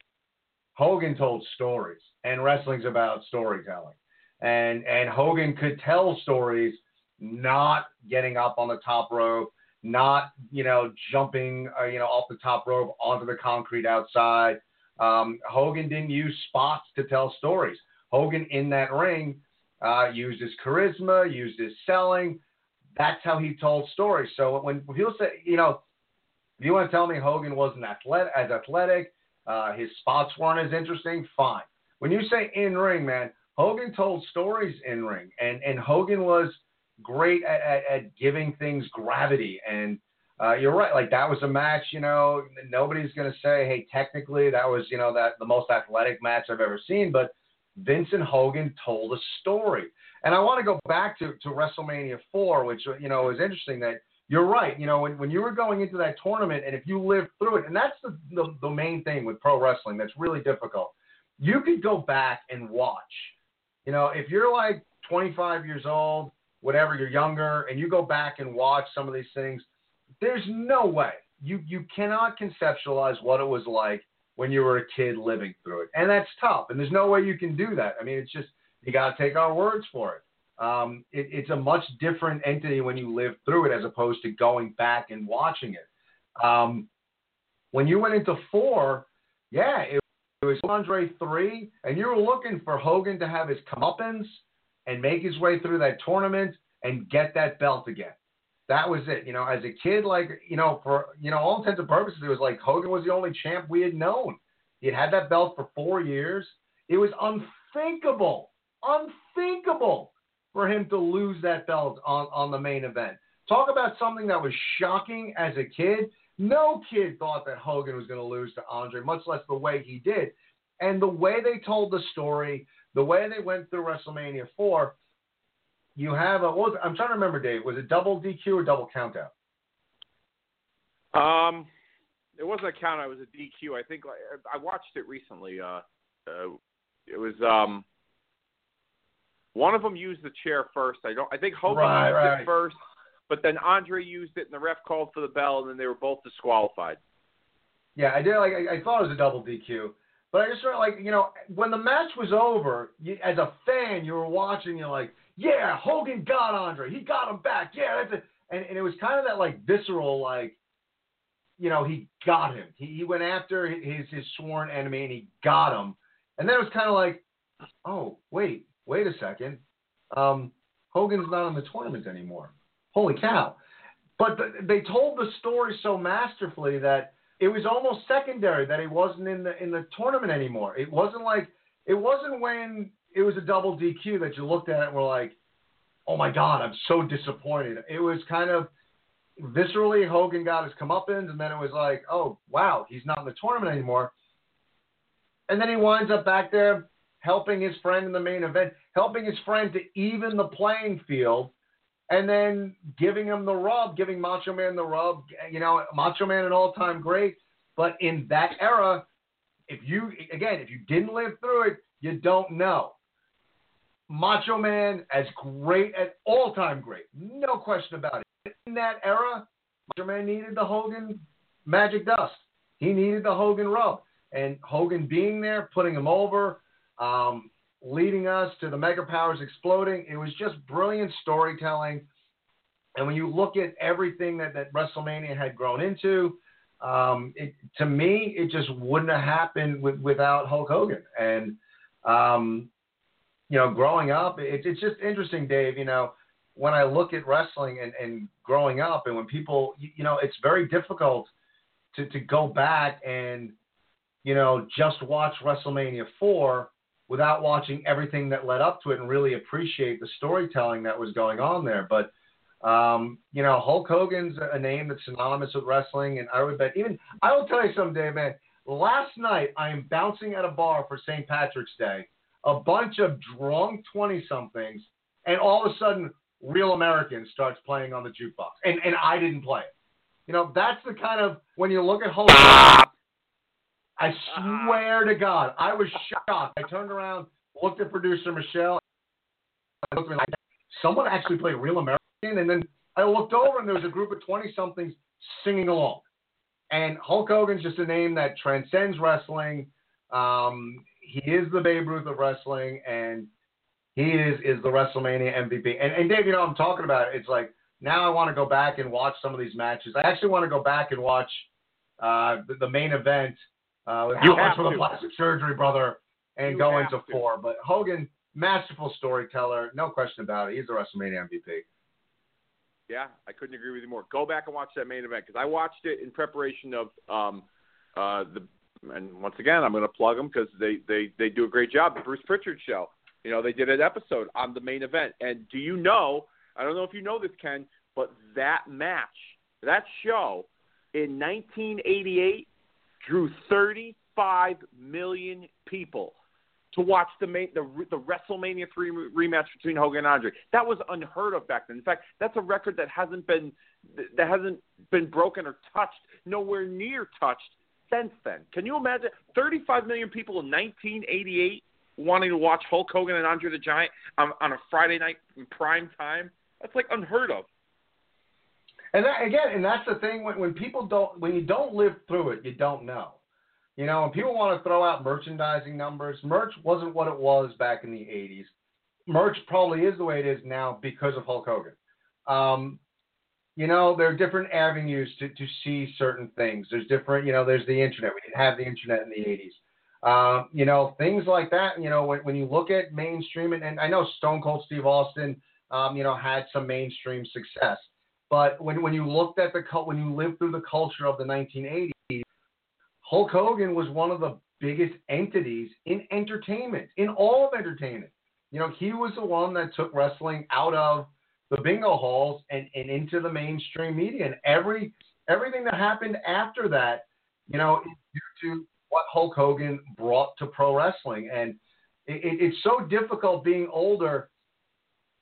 Hogan told stories, and wrestling's about storytelling, and and Hogan could tell stories, not getting up on the top rope, not you know jumping uh, you know off the top rope onto the concrete outside. Um, Hogan didn't use spots to tell stories. Hogan in that ring uh, used his charisma, used his selling. That's how he told stories. So when people say, you know, if you want to tell me Hogan wasn't athletic, as athletic, uh, his spots weren't as interesting, fine. When you say in ring, man, Hogan told stories in ring, and and Hogan was great at, at, at giving things gravity. And uh, you're right, like that was a match. You know, nobody's going to say, hey, technically that was you know that the most athletic match I've ever seen, but Vince and Hogan told a story. And I want to go back to, to WrestleMania 4, which, you know, is interesting that you're right. You know, when, when you were going into that tournament and if you lived through it, and that's the, the, the main thing with pro wrestling that's really difficult, you could go back and watch. You know, if you're like 25 years old whatever, you're younger, and you go back and watch some of these things, there's no way you you cannot conceptualize what it was like when you were a kid living through it, and that's tough. And there's no way you can do that. I mean, it's just you got to take our words for it. Um, it. It's a much different entity when you live through it as opposed to going back and watching it. Um, when you went into four, yeah, it, it was Andre three, and you were looking for Hogan to have his comeuppance and make his way through that tournament and get that belt again. That was it. You know, as a kid, like, you know, for, you know, all intents and purposes, it was like Hogan was the only champ we had known. He had had that belt for four years. It was unthinkable, unthinkable for him to lose that belt on, on the main event. Talk about something that was shocking as a kid. No kid thought that Hogan was going to lose to Andre, much less the way he did. And the way they told the story, the way they went through WrestleMania 4, you have a, what was, I'm trying to remember, Dave, was it double DQ or double countout? Um, it wasn't a countout, it was a DQ. I think I watched it recently. Uh, uh, it was, um, one of them used the chair first. I don't. I think Hogan right, used right. it first, but then Andre used it, and the ref called for the bell, and then they were both disqualified. Yeah, I did. Like I, I thought it was a double DQ. But I just felt like, you know, when the match was over, you, as a fan, you were watching, you're like, yeah, Hogan got Andre. He got him back. Yeah, that's it. And, and it was kind of that, like, visceral, like, you know, he got him. He, he went after his, his sworn enemy and he got him. And then it was kind of like, oh, wait, wait a second, um, Hogan's not in the tournament anymore. Holy cow! But the, they told the story so masterfully that it was almost secondary that he wasn't in the in the tournament anymore. It wasn't like it wasn't when it was a double DQ that you looked at it and were like, "Oh my God, I'm so disappointed." It was kind of viscerally Hogan got his comeuppance, and then it was like, "Oh wow, he's not in the tournament anymore." And then he winds up back there helping his friend in the main event, helping his friend to even the playing field, and then giving him the rub, giving Macho Man the rub. You know, Macho Man an all-time great, but in that era, if you again, if you didn't live through it, you don't know. Macho Man as great as all-time great, no question about it. In that era, Macho Man needed the Hogan magic dust. He needed the Hogan rub, and Hogan being there, putting him over, um, leading us to the Mega Powers exploding. It was just brilliant storytelling. And when you look at everything that, that WrestleMania had grown into, um, it, to me, it just wouldn't have happened with, without Hulk Hogan. And, um, you know, growing up, it, it's just interesting, Dave, you know, when I look at wrestling and, and growing up and when people, you, you know, it's very difficult to, to go back and, you know, just watch WrestleMania 4 without watching everything that led up to it and really appreciate the storytelling that was going on there. But um, you know, Hulk Hogan's a name that's synonymous with wrestling, and I would bet even I will tell you someday, man. Last night I am bouncing at a bar for St. Patrick's Day, a bunch of drunk twenty somethings, and all of a sudden Real Americans starts playing on the jukebox, and and I didn't play it. You know, that's the kind of when you look at Hulk. I swear to God, I was shocked. I turned around, looked at producer Michelle, looked at me like, someone actually played Real American, and then I looked over and there was a group of 20 somethings singing along. And Hulk Hogan's just a name that transcends wrestling. Um, he is the Babe Ruth of wrestling, and he is is the WrestleMania MVP. And, and Dave, you know, I'm talking about it. It's like now I want to go back and watch some of these matches. I actually want to go back and watch uh, the, the main event uh, with You how much have for the plastic surgery, brother, and You go into to. four. But Hogan, masterful storyteller, no question about it. He's the WrestleMania MVP. Yeah, I couldn't agree with you more. Go back and watch that main event because I watched it in preparation of um, uh, the. And once again, I'm going to plug them because they, they they do a great job. The Bruce Pritchard show. You know, they did an episode on the main event. And do you know? I don't know if you know this, Ken, but that match, that show, in 1988, drew 35 million people to watch the main, the the WrestleMania three rematch between Hogan and Andre. That was unheard of back then. In fact, that's a record that hasn't been that hasn't been broken or touched, nowhere near touched since then. Can you imagine 35 million people in 1988 wanting to watch Hulk Hogan and Andre the Giant on, on a Friday night in prime time? That's like unheard of. And that, again, and that's the thing when, when people don't, when you don't live through it, you don't know. You know, when people want to throw out merchandising numbers, merch wasn't what it was back in the 80s. Merch probably is the way it is now because of Hulk Hogan. Um, you know, there are different avenues to, to see certain things. There's different, you know, there's the internet. We didn't have the internet in the 80s. Um, you know, things like that. You know, when, when you look at mainstream, and, and I know Stone Cold Steve Austin, um, you know, had some mainstream success. But when, when you looked at the when you lived through the culture of the 1980s, Hulk Hogan was one of the biggest entities in entertainment, in all of entertainment. You know, he was the one that took wrestling out of the bingo halls and, and into the mainstream media. And every everything that happened after that, you know, is due to what Hulk Hogan brought to pro wrestling. And it, it, it's so difficult being older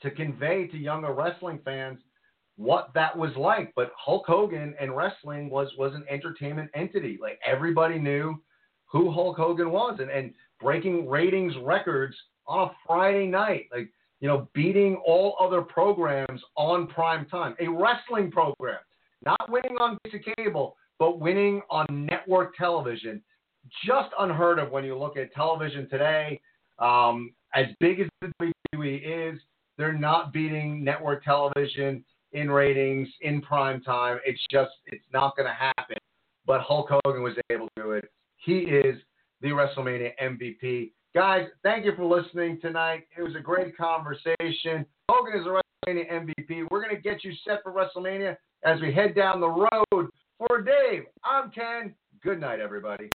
to convey to younger wrestling fans what that was like. But Hulk Hogan and wrestling was was an entertainment entity. Like everybody knew who Hulk Hogan was and, and breaking ratings records on a Friday night. Like, you know, beating all other programs on prime time. A wrestling program. Not winning on basic cable, but winning on network television. Just unheard of when you look at television today. Um, as big as the WWE is, they're not beating network television in ratings in prime time. It's just it's not going to happen. But Hulk Hogan was able to do it. He is the WrestleMania MVP. Guys, thank you for listening tonight. It was a great conversation. Hogan is a WrestleMania MVP. We're going to get you set for WrestleMania as we head down the road. For Dave, I'm Ken. Good night, everybody.